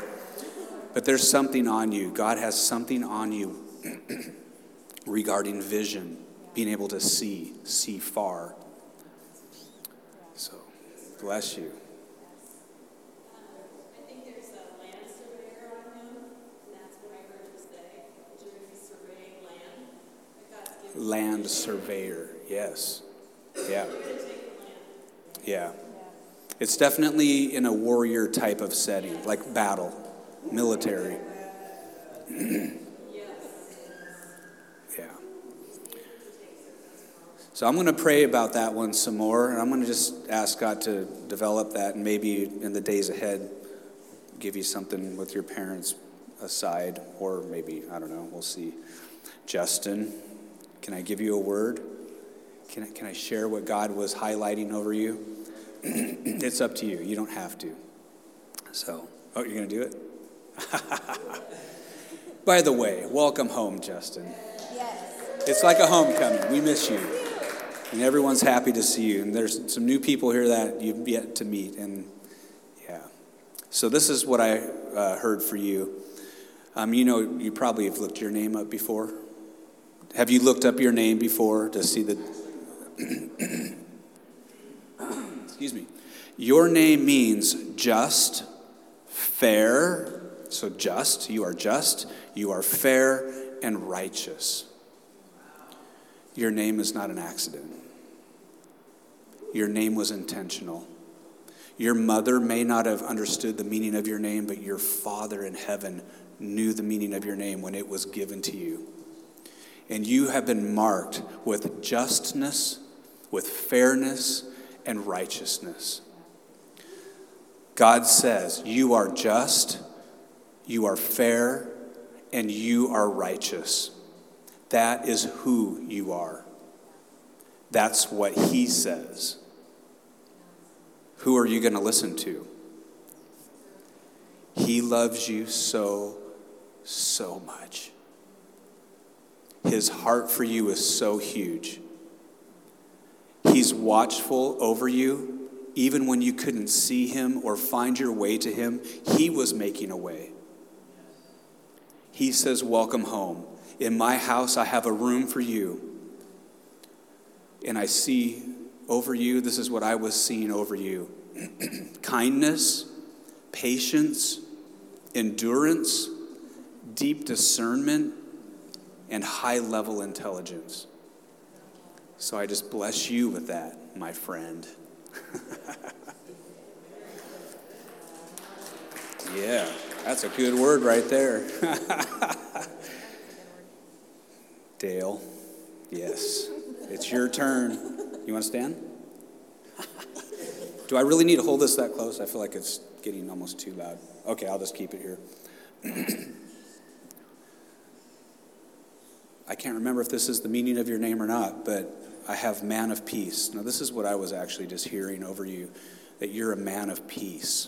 but there's something on you. God has something on you regarding vision, being able to see, see far. So bless you. Land surveyor. Yes. Yeah. Yeah. It's definitely in a warrior type of setting, like battle, military. yeah. So I'm going to pray about that one some more, and I'm going to just ask God to develop that, and maybe in the days ahead, give you something with your parents aside, or maybe, I don't know, we'll see. Justin. Can I give you a word? Can I, can I share what God was highlighting over you? it's up to you. You don't have to. So, oh, you're going to do it? By the way, welcome home, Justin. Yes. It's like a homecoming. We miss you. And everyone's happy to see you. And there's some new people here that you've yet to meet. And yeah. So, this is what I uh, heard for you. Um, you know, you probably have looked your name up before. Have you looked up your name before to see the. Excuse me. Your name means just, fair. So, just, you are just, you are fair, and righteous. Your name is not an accident. Your name was intentional. Your mother may not have understood the meaning of your name, but your Father in heaven knew the meaning of your name when it was given to you. And you have been marked with justness, with fairness, and righteousness. God says, You are just, you are fair, and you are righteous. That is who you are. That's what He says. Who are you going to listen to? He loves you so, so much. His heart for you is so huge. He's watchful over you. Even when you couldn't see him or find your way to him, he was making a way. He says, Welcome home. In my house, I have a room for you. And I see over you, this is what I was seeing over you kindness, patience, endurance, deep discernment, and high level intelligence. So I just bless you with that, my friend. yeah, that's a good word right there. Dale, yes, it's your turn. You want to stand? Do I really need to hold this that close? I feel like it's getting almost too loud. Okay, I'll just keep it here. I can't remember if this is the meaning of your name or not, but I have man of peace. Now, this is what I was actually just hearing over you that you're a man of peace.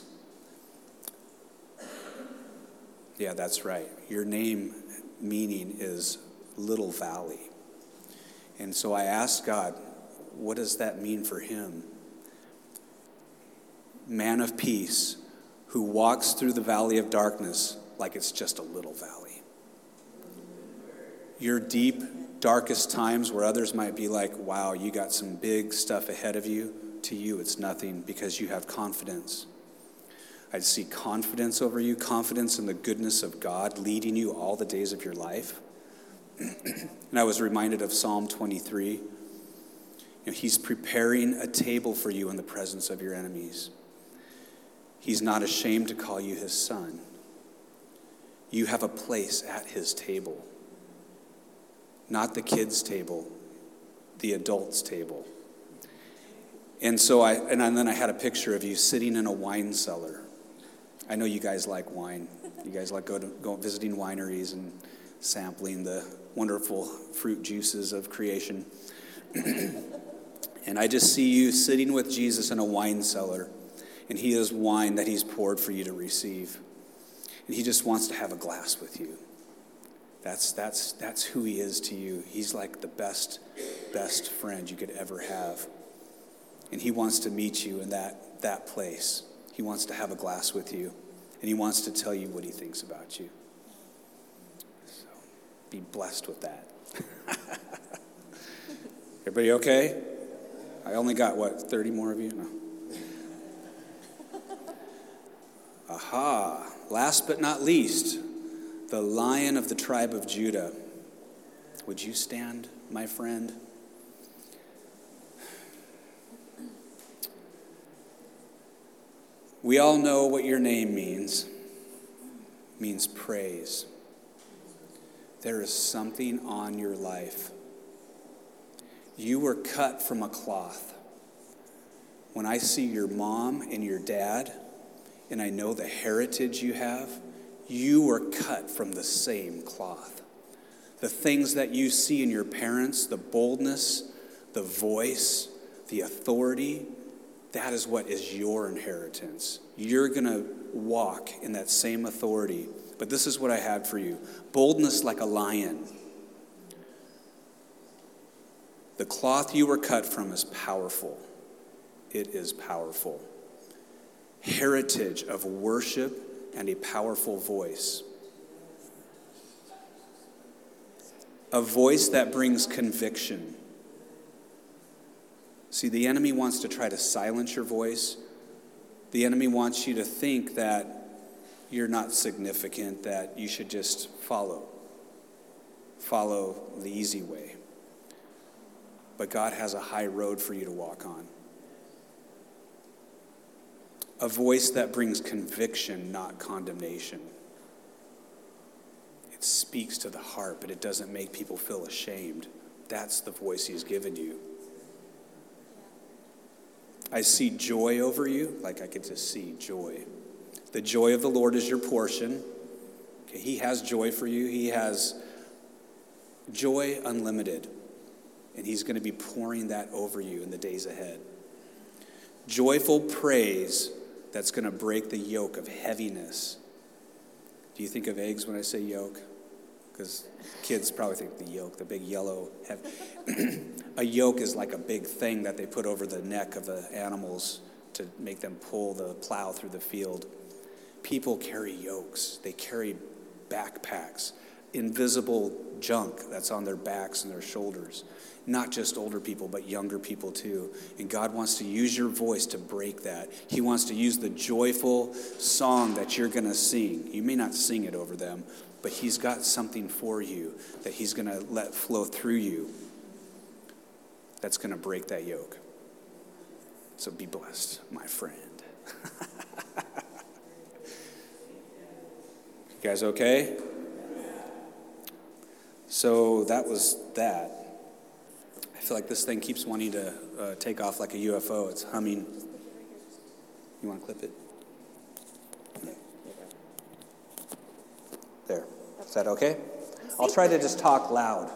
Yeah, that's right. Your name meaning is Little Valley. And so I asked God, what does that mean for him? Man of peace who walks through the valley of darkness like it's just a little valley. Your deep darkest times where others might be like, wow, you got some big stuff ahead of you, to you it's nothing because you have confidence. I see confidence over you, confidence in the goodness of God leading you all the days of your life. and I was reminded of Psalm 23. You know, he's preparing a table for you in the presence of your enemies. He's not ashamed to call you his son. You have a place at his table not the kids' table, the adults' table. And so I, and then I had a picture of you sitting in a wine cellar. I know you guys like wine. You guys like go to, go visiting wineries and sampling the wonderful fruit juices of creation. and I just see you sitting with Jesus in a wine cellar, and he has wine that he's poured for you to receive. And he just wants to have a glass with you. That's, that's, that's who he is to you. He's like the best, best friend you could ever have. And he wants to meet you in that, that place. He wants to have a glass with you, and he wants to tell you what he thinks about you. So be blessed with that. Everybody okay? I only got, what, 30 more of you? No. Aha. Last but not least, the lion of the tribe of Judah. Would you stand, my friend? We all know what your name means. It means praise. There is something on your life. You were cut from a cloth. When I see your mom and your dad, and I know the heritage you have, you were cut from the same cloth. The things that you see in your parents, the boldness, the voice, the authority, that is what is your inheritance. You're going to walk in that same authority. But this is what I have for you boldness like a lion. The cloth you were cut from is powerful. It is powerful. Heritage of worship and a powerful voice. A voice that brings conviction. See, the enemy wants to try to silence your voice. The enemy wants you to think that you're not significant, that you should just follow. Follow the easy way. But God has a high road for you to walk on. A voice that brings conviction, not condemnation It speaks to the heart, but it doesn't make people feel ashamed. That's the voice He's given you. I see joy over you, like I could just see joy. The joy of the Lord is your portion. Okay, he has joy for you. He has joy unlimited. And He's going to be pouring that over you in the days ahead. Joyful praise that's going to break the yoke of heaviness. Do you think of eggs when I say yoke? because kids probably think the yoke, the big yellow. A yoke is like a big thing that they put over the neck of the animals to make them pull the plow through the field. People carry yokes, they carry backpacks, invisible junk that's on their backs and their shoulders. Not just older people, but younger people too. And God wants to use your voice to break that. He wants to use the joyful song that you're going to sing. You may not sing it over them, but He's got something for you that He's going to let flow through you that's going to break that yoke. So be blessed, my friend. you guys okay? So that was that. I feel like this thing keeps wanting to uh, take off like a UFO. It's humming. You want to clip it? There. Is that okay? I'll try to just talk loud.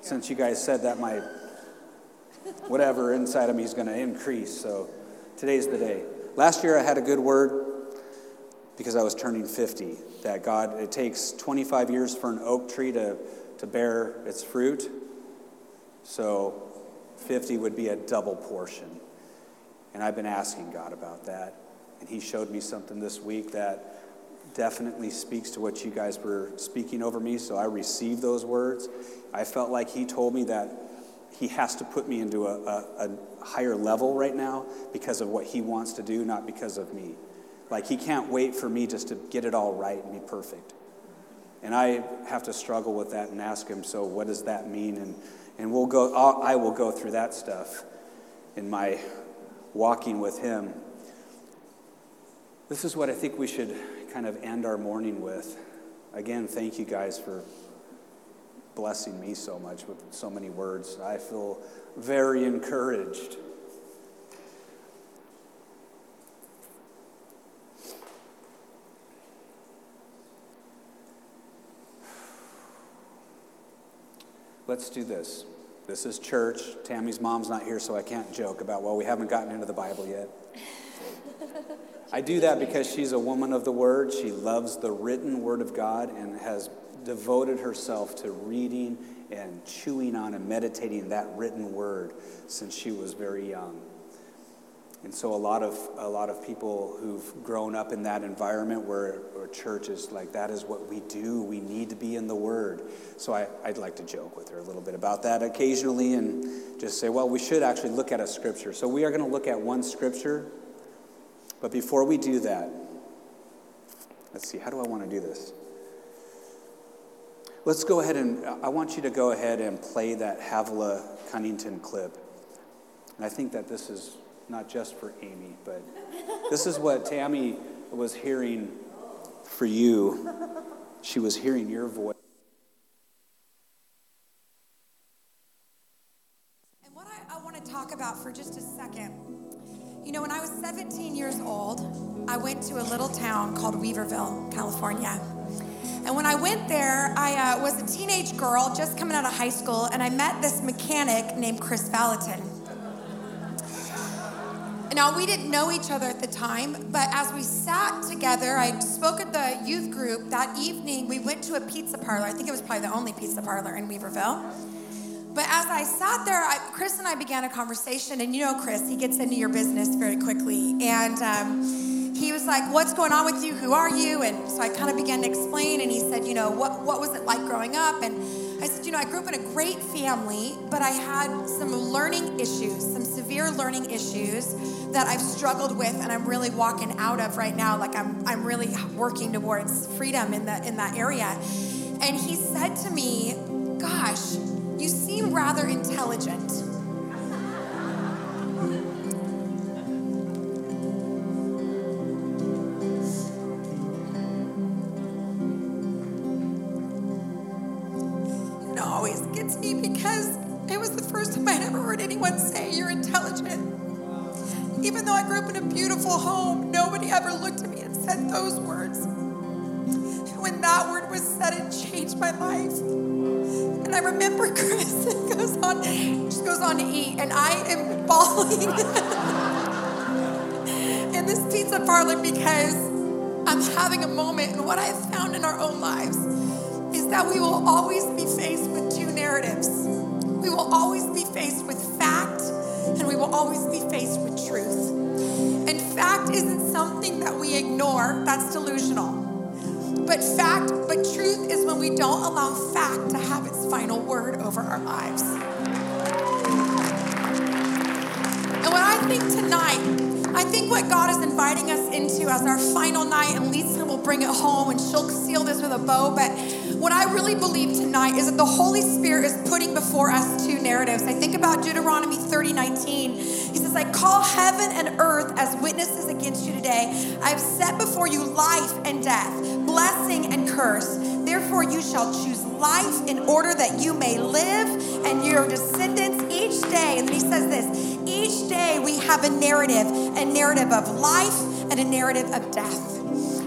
Since you guys said that my whatever inside of me is going to increase. So today's the day. Last year I had a good word because I was turning 50. That God, it takes 25 years for an oak tree to, to bear its fruit. So 50 would be a double portion. And I've been asking God about that. And He showed me something this week that definitely speaks to what you guys were speaking over me. So I received those words. I felt like he told me that he has to put me into a, a, a, higher level right now because of what he wants to do, not because of me. Like he can't wait for me just to get it all right and be perfect. And I have to struggle with that and ask him, so what does that mean? And, and we'll go, I'll, I will go through that stuff in my walking with him. This is what I think we should kind of end our morning with. Again, thank you guys for blessing me so much with so many words. I feel very encouraged. Let's do this. This is church. Tammy's mom's not here, so I can't joke about, well, we haven't gotten into the Bible yet. I do that because she's a woman of the word. She loves the written word of God and has devoted herself to reading and chewing on and meditating that written word since she was very young. And so a lot of a lot of people who've grown up in that environment where, where church is like that is what we do. We need to be in the Word. So I, I'd like to joke with her a little bit about that occasionally and just say, well, we should actually look at a scripture. So we are going to look at one scripture but before we do that, let's see, how do I want to do this? Let's go ahead and I want you to go ahead and play that Havilah Cunningham clip. And I think that this is not just for Amy, but this is what Tammy was hearing for you. She was hearing your voice. And what I, I want to talk about for just a second you know, when I was 17 years old, I went to a little town called Weaverville, California. And when I went there, I uh, was a teenage girl just coming out of high school, and I met this mechanic named Chris Vallotton. Now, we didn't know each other at the time, but as we sat together, I spoke at the youth group that evening. We went to a pizza parlor. I think it was probably the only pizza parlor in Weaverville. But as I sat there, I, Chris and I began a conversation, and you know, Chris, he gets into your business very quickly. And um, he was like, What's going on with you? Who are you? And so I kind of began to explain, and he said, You know, what, what was it like growing up? And I said, You know, I grew up in a great family, but I had some learning issues, some severe learning issues that I've struggled with and I'm really walking out of right now. Like I'm, I'm really working towards freedom in, the, in that area. And he said to me, Gosh, you seem rather intelligent. Though I grew up in a beautiful home, nobody ever looked at me and said those words. When that word was said, it changed my life. And I remember Chris goes on, just goes on to eat, and I am bawling in this pizza parlor because I'm having a moment. And what I've found in our own lives is that we will always be faced with two narratives. We will always be faced with and we will always be faced with truth. And fact isn't something that we ignore, that's delusional. But fact, but truth is when we don't allow fact to have its final word over our lives. And what I think tonight, I think what God is inviting us into as our final night, and Lisa will bring it home and she'll seal this with a bow. But what I really believe tonight is that the Holy Spirit is putting before us two narratives. I think about Deuteronomy 30 19. He says, I call heaven and earth as witnesses against you today. I have set before you life and death, blessing and curse. Therefore, you shall choose life in order that you may live and your descendants each day. And he says this each day we have a narrative, a narrative of life and a narrative of death.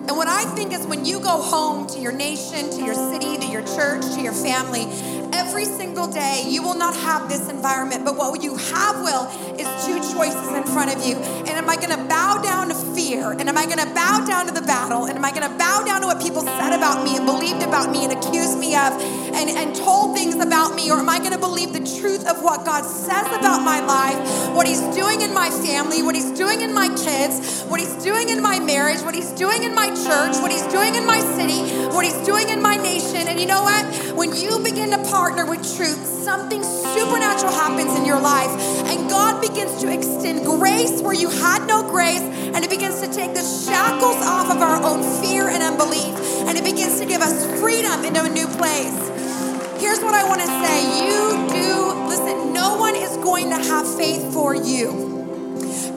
And what I think is when you go home to your nation, to your city, to your church, to your family, every single day you will not have this environment, but what you have will is two choices in front of you. And am I going to bow down to fear? And am I going to bow down to the battle? And am I going to bow down to what people said about me and believed about me and accused me of and, and told things about me? Or am I going to believe the truth of what God says about my life, what He's doing in my family, what He's doing in my kids, what He's doing in my marriage, what He's doing in my church, what He's doing in my city, what He's doing in my nation? And you know what? When you begin to partner with truth, something supernatural happens in your life. And God begins to extend grace where you had no grace. And it begins to take the shackles off of our own fear and unbelief. And it begins to give us freedom into a new place. Here's what I want to say you do, listen, no one is going to have faith for you.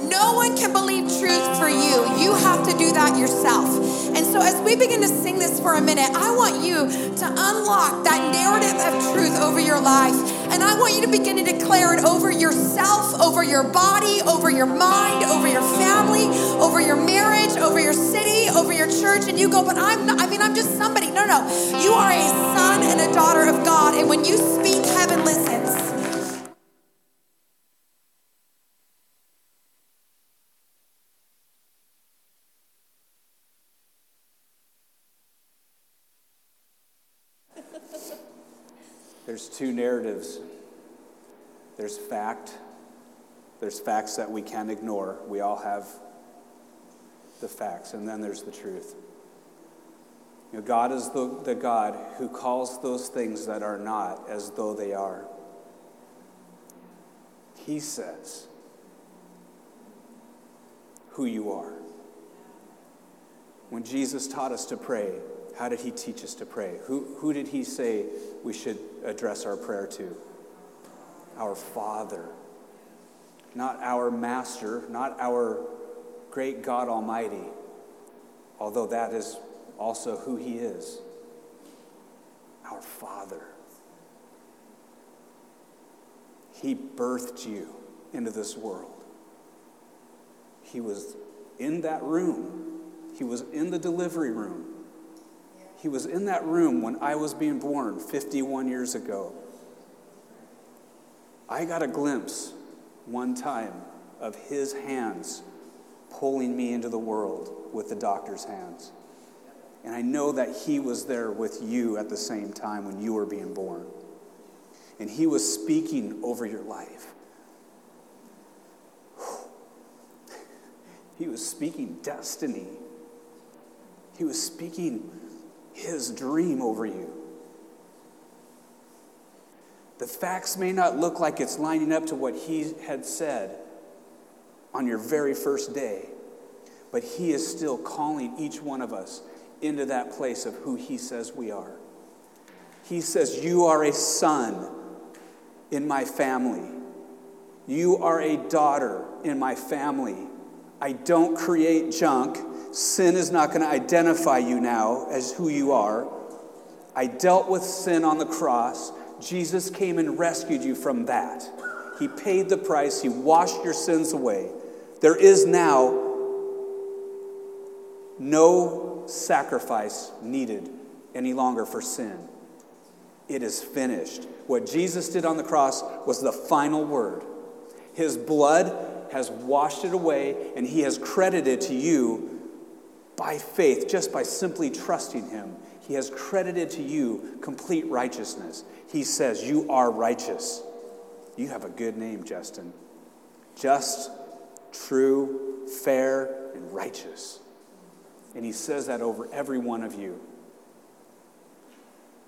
No one can believe truth for you. You have to do that yourself. And so, as we begin to sing this for a minute, I want you to unlock that narrative of truth over your life. And I want you to begin to declare it over yourself, over your body, over your mind, over your family, over your marriage, over your city, over your church. And you go, but I'm not, I mean, I'm just somebody. No, no. You are a son and a daughter of God. And when you speak, heaven listens. There's two narratives there's fact, there's facts that we can ignore. We all have the facts, and then there's the truth. You know, God is the, the God who calls those things that are not as though they are. He says who you are. When Jesus taught us to pray, how did he teach us to pray? Who, who did he say we should address our prayer to? Our Father. Not our Master, not our great God Almighty, although that is also who he is. Our Father. He birthed you into this world. He was in that room. He was in the delivery room. He was in that room when I was being born 51 years ago. I got a glimpse one time of his hands pulling me into the world with the doctor's hands. And I know that he was there with you at the same time when you were being born. And he was speaking over your life. He was speaking destiny. He was speaking his dream over you. The facts may not look like it's lining up to what he had said on your very first day, but he is still calling each one of us into that place of who he says we are. He says, You are a son in my family. You are a daughter in my family. I don't create junk. Sin is not going to identify you now as who you are. I dealt with sin on the cross. Jesus came and rescued you from that. He paid the price, He washed your sins away. There is now no sacrifice needed any longer for sin. It is finished. What Jesus did on the cross was the final word. His blood has washed it away, and He has credited to you by faith, just by simply trusting Him. He has credited to you complete righteousness. He says, You are righteous. You have a good name, Justin. Just, true, fair, and righteous. And He says that over every one of you.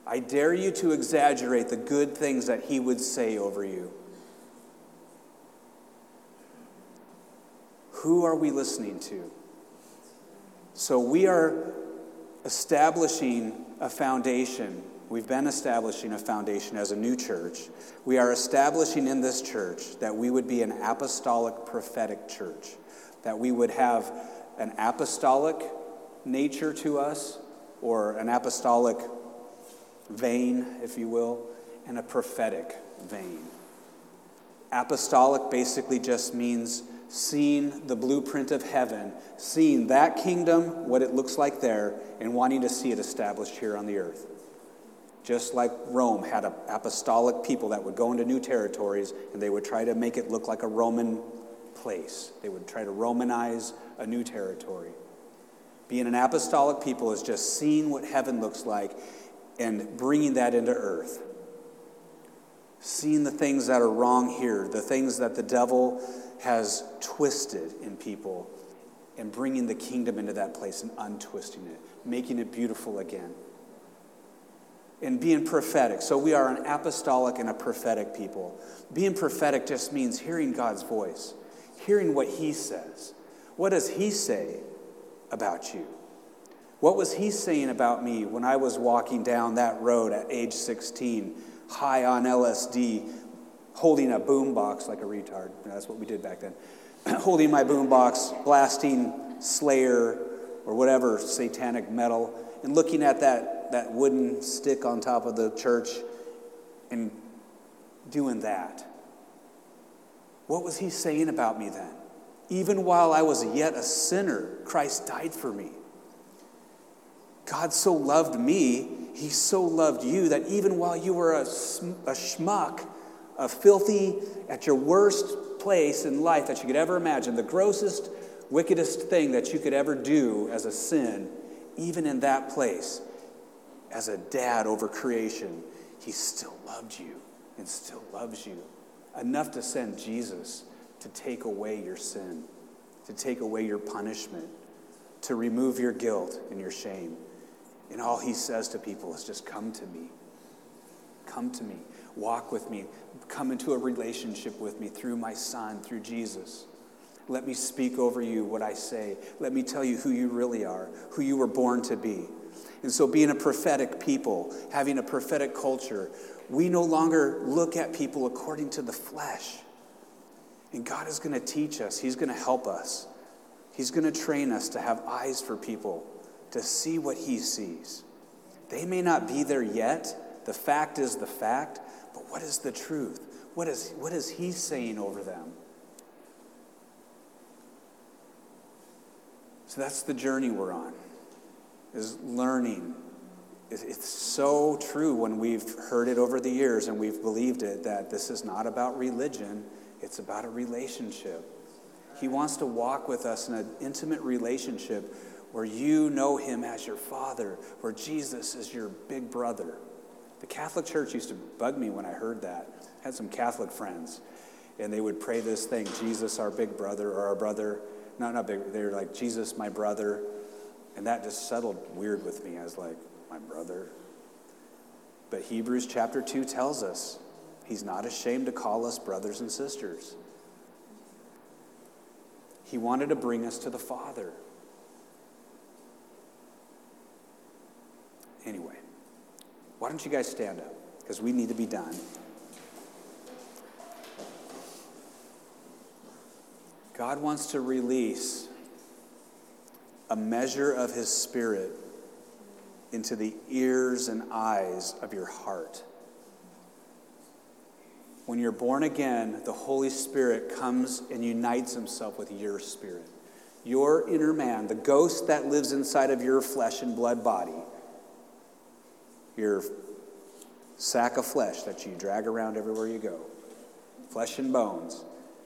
I dare you to exaggerate the good things that He would say over you. Who are we listening to? So we are establishing a foundation. We've been establishing a foundation as a new church. We are establishing in this church that we would be an apostolic prophetic church, that we would have an apostolic nature to us, or an apostolic vein, if you will, and a prophetic vein. Apostolic basically just means seeing the blueprint of heaven, seeing that kingdom, what it looks like there, and wanting to see it established here on the earth. Just like Rome had apostolic people that would go into new territories and they would try to make it look like a Roman place. They would try to Romanize a new territory. Being an apostolic people is just seeing what heaven looks like and bringing that into earth. Seeing the things that are wrong here, the things that the devil has twisted in people and bringing the kingdom into that place and untwisting it, making it beautiful again. And being prophetic. So we are an apostolic and a prophetic people. Being prophetic just means hearing God's voice, hearing what He says. What does He say about you? What was He saying about me when I was walking down that road at age 16, high on LSD, holding a boombox like a retard. That's what we did back then. holding my boombox, blasting Slayer or whatever satanic metal, and looking at that, that wooden stick on top of the church and doing that. What was he saying about me then? Even while I was yet a sinner, Christ died for me. God so loved me, he so loved you that even while you were a, a schmuck, a filthy, at your worst place in life that you could ever imagine, the grossest, wickedest thing that you could ever do as a sin, even in that place, as a dad over creation, he still loved you and still loves you enough to send Jesus to take away your sin, to take away your punishment, to remove your guilt and your shame. And all he says to people is just come to me. Come to me. Walk with me. Come into a relationship with me through my son, through Jesus. Let me speak over you what I say. Let me tell you who you really are, who you were born to be. And so, being a prophetic people, having a prophetic culture, we no longer look at people according to the flesh. And God is going to teach us, He's going to help us. He's going to train us to have eyes for people, to see what He sees. They may not be there yet. The fact is the fact, but what is the truth? What is, what is he saying over them? So that's the journey we're on, is learning it's so true when we've heard it over the years and we've believed it that this is not about religion, it's about a relationship. He wants to walk with us in an intimate relationship where you know him as your father, where Jesus is your big brother. The Catholic Church used to bug me when I heard that. I had some Catholic friends, and they would pray this thing Jesus, our big brother, or our brother. No, not big. They were like, Jesus, my brother. And that just settled weird with me. I was like, my brother. But Hebrews chapter 2 tells us he's not ashamed to call us brothers and sisters. He wanted to bring us to the Father. Anyway, why don't you guys stand up? Because we need to be done. God wants to release a measure of His Spirit into the ears and eyes of your heart. When you're born again, the Holy Spirit comes and unites Himself with your spirit. Your inner man, the ghost that lives inside of your flesh and blood body, your sack of flesh that you drag around everywhere you go, flesh and bones.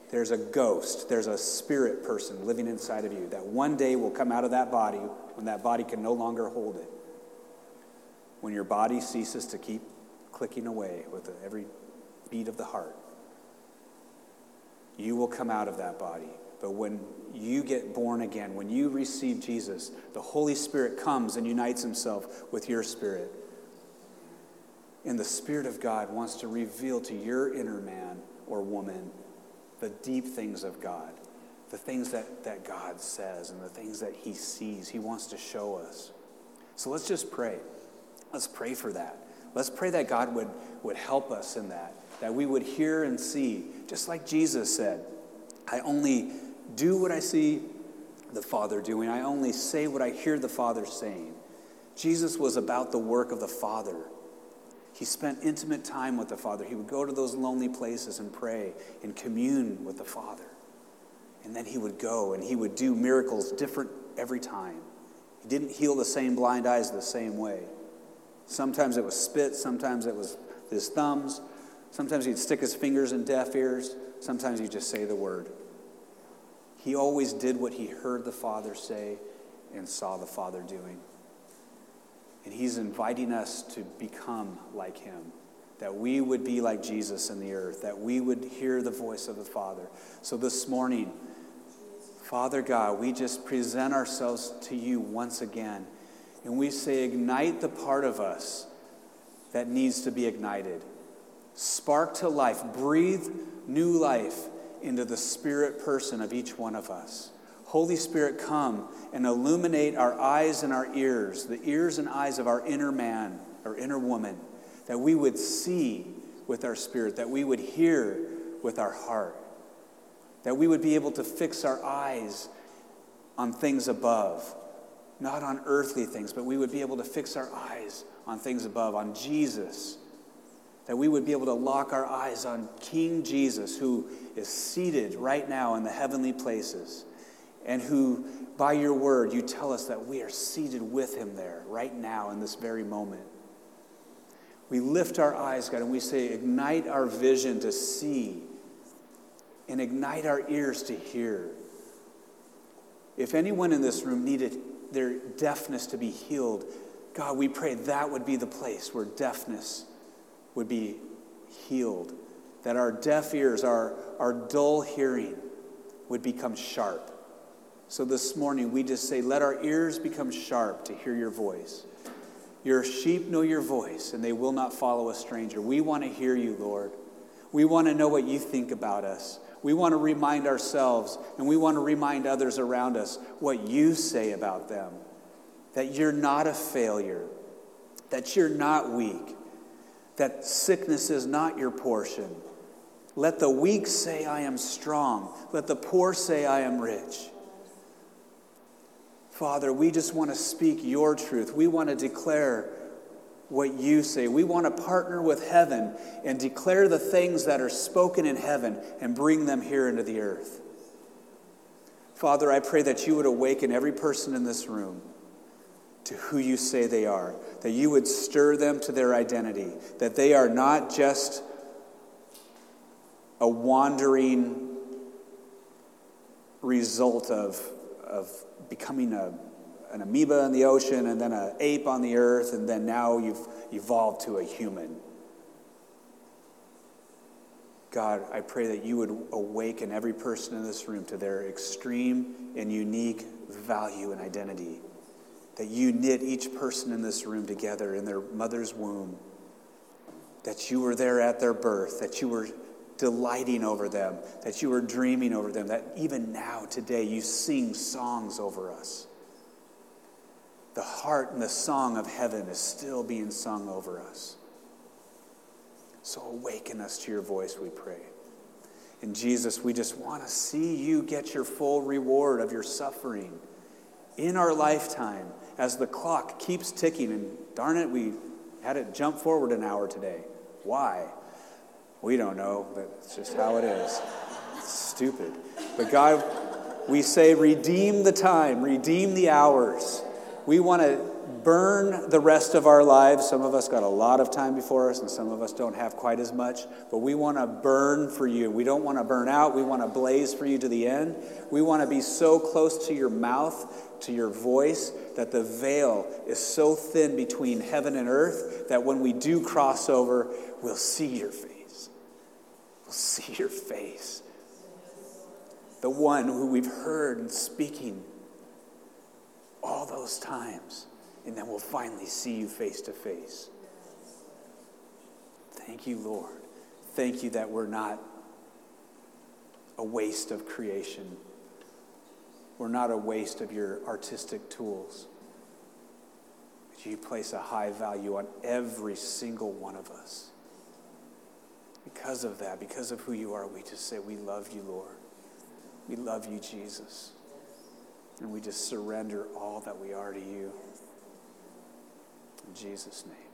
There's a ghost, there's a spirit person living inside of you that one day will come out of that body when that body can no longer hold it. When your body ceases to keep clicking away with every beat of the heart, you will come out of that body. But when you get born again, when you receive Jesus, the Holy Spirit comes and unites himself with your spirit. And the Spirit of God wants to reveal to your inner man or woman the deep things of God, the things that, that God says and the things that He sees. He wants to show us. So let's just pray. Let's pray for that. Let's pray that God would, would help us in that, that we would hear and see, just like Jesus said, I only do what I see the Father doing, I only say what I hear the Father saying. Jesus was about the work of the Father. He spent intimate time with the Father. He would go to those lonely places and pray and commune with the Father. And then he would go and he would do miracles different every time. He didn't heal the same blind eyes the same way. Sometimes it was spit, sometimes it was his thumbs, sometimes he'd stick his fingers in deaf ears, sometimes he'd just say the word. He always did what he heard the Father say and saw the Father doing. And he's inviting us to become like him, that we would be like Jesus in the earth, that we would hear the voice of the Father. So this morning, Father God, we just present ourselves to you once again. And we say, ignite the part of us that needs to be ignited. Spark to life, breathe new life into the spirit person of each one of us. Holy Spirit, come and illuminate our eyes and our ears, the ears and eyes of our inner man or inner woman, that we would see with our spirit, that we would hear with our heart, that we would be able to fix our eyes on things above, not on earthly things, but we would be able to fix our eyes on things above, on Jesus. That we would be able to lock our eyes on King Jesus, who is seated right now in the heavenly places and who, by your word, you tell us that we are seated with him there right now in this very moment. We lift our eyes, God, and we say, ignite our vision to see and ignite our ears to hear. If anyone in this room needed their deafness to be healed, God, we pray that would be the place where deafness would be healed, that our deaf ears, our, our dull hearing would become sharp so this morning, we just say, let our ears become sharp to hear your voice. Your sheep know your voice, and they will not follow a stranger. We want to hear you, Lord. We want to know what you think about us. We want to remind ourselves, and we want to remind others around us what you say about them that you're not a failure, that you're not weak, that sickness is not your portion. Let the weak say, I am strong. Let the poor say, I am rich. Father, we just want to speak your truth. We want to declare what you say. We want to partner with heaven and declare the things that are spoken in heaven and bring them here into the earth. Father, I pray that you would awaken every person in this room to who you say they are, that you would stir them to their identity, that they are not just a wandering result of, of becoming a, an amoeba in the ocean and then an ape on the earth, and then now you've evolved to a human. God, I pray that you would awaken every person in this room to their extreme and unique value and identity. That you knit each person in this room together in their mother's womb. That you were there at their birth. That you were delighting over them. That you are dreaming over them. That even now, today, you sing songs over us. The heart and the song of heaven is still being sung over us. So awaken us to your voice, we pray. And Jesus, we just want to see you get your full reward of your suffering in our lifetime as the clock keeps ticking. And darn it, we had it jump forward an hour today. Why? We don't know, but it's just how it is. It's stupid. But God, we say, redeem the time, redeem the hours. We want to burn the rest of our lives. Some of us got a lot of time before us, and some of us don't have quite as much. But we want to burn for you. We don't want to burn out. We want to blaze for you to the end. We want to be so close to your mouth, to your voice, that the veil is so thin between heaven and earth that when we do cross over, we'll see your face. We'll see your face. The one who we've heard speaking all those times and then we'll finally see you face to face. Thank you, Lord. Thank you that we're not a waste of creation. We're not a waste of your artistic tools. But you place a high value on every single one of us. Because of that, because of who you are, we just say, We love you, Lord. We love you, Jesus. And we just surrender all that we are to you. In Jesus' name.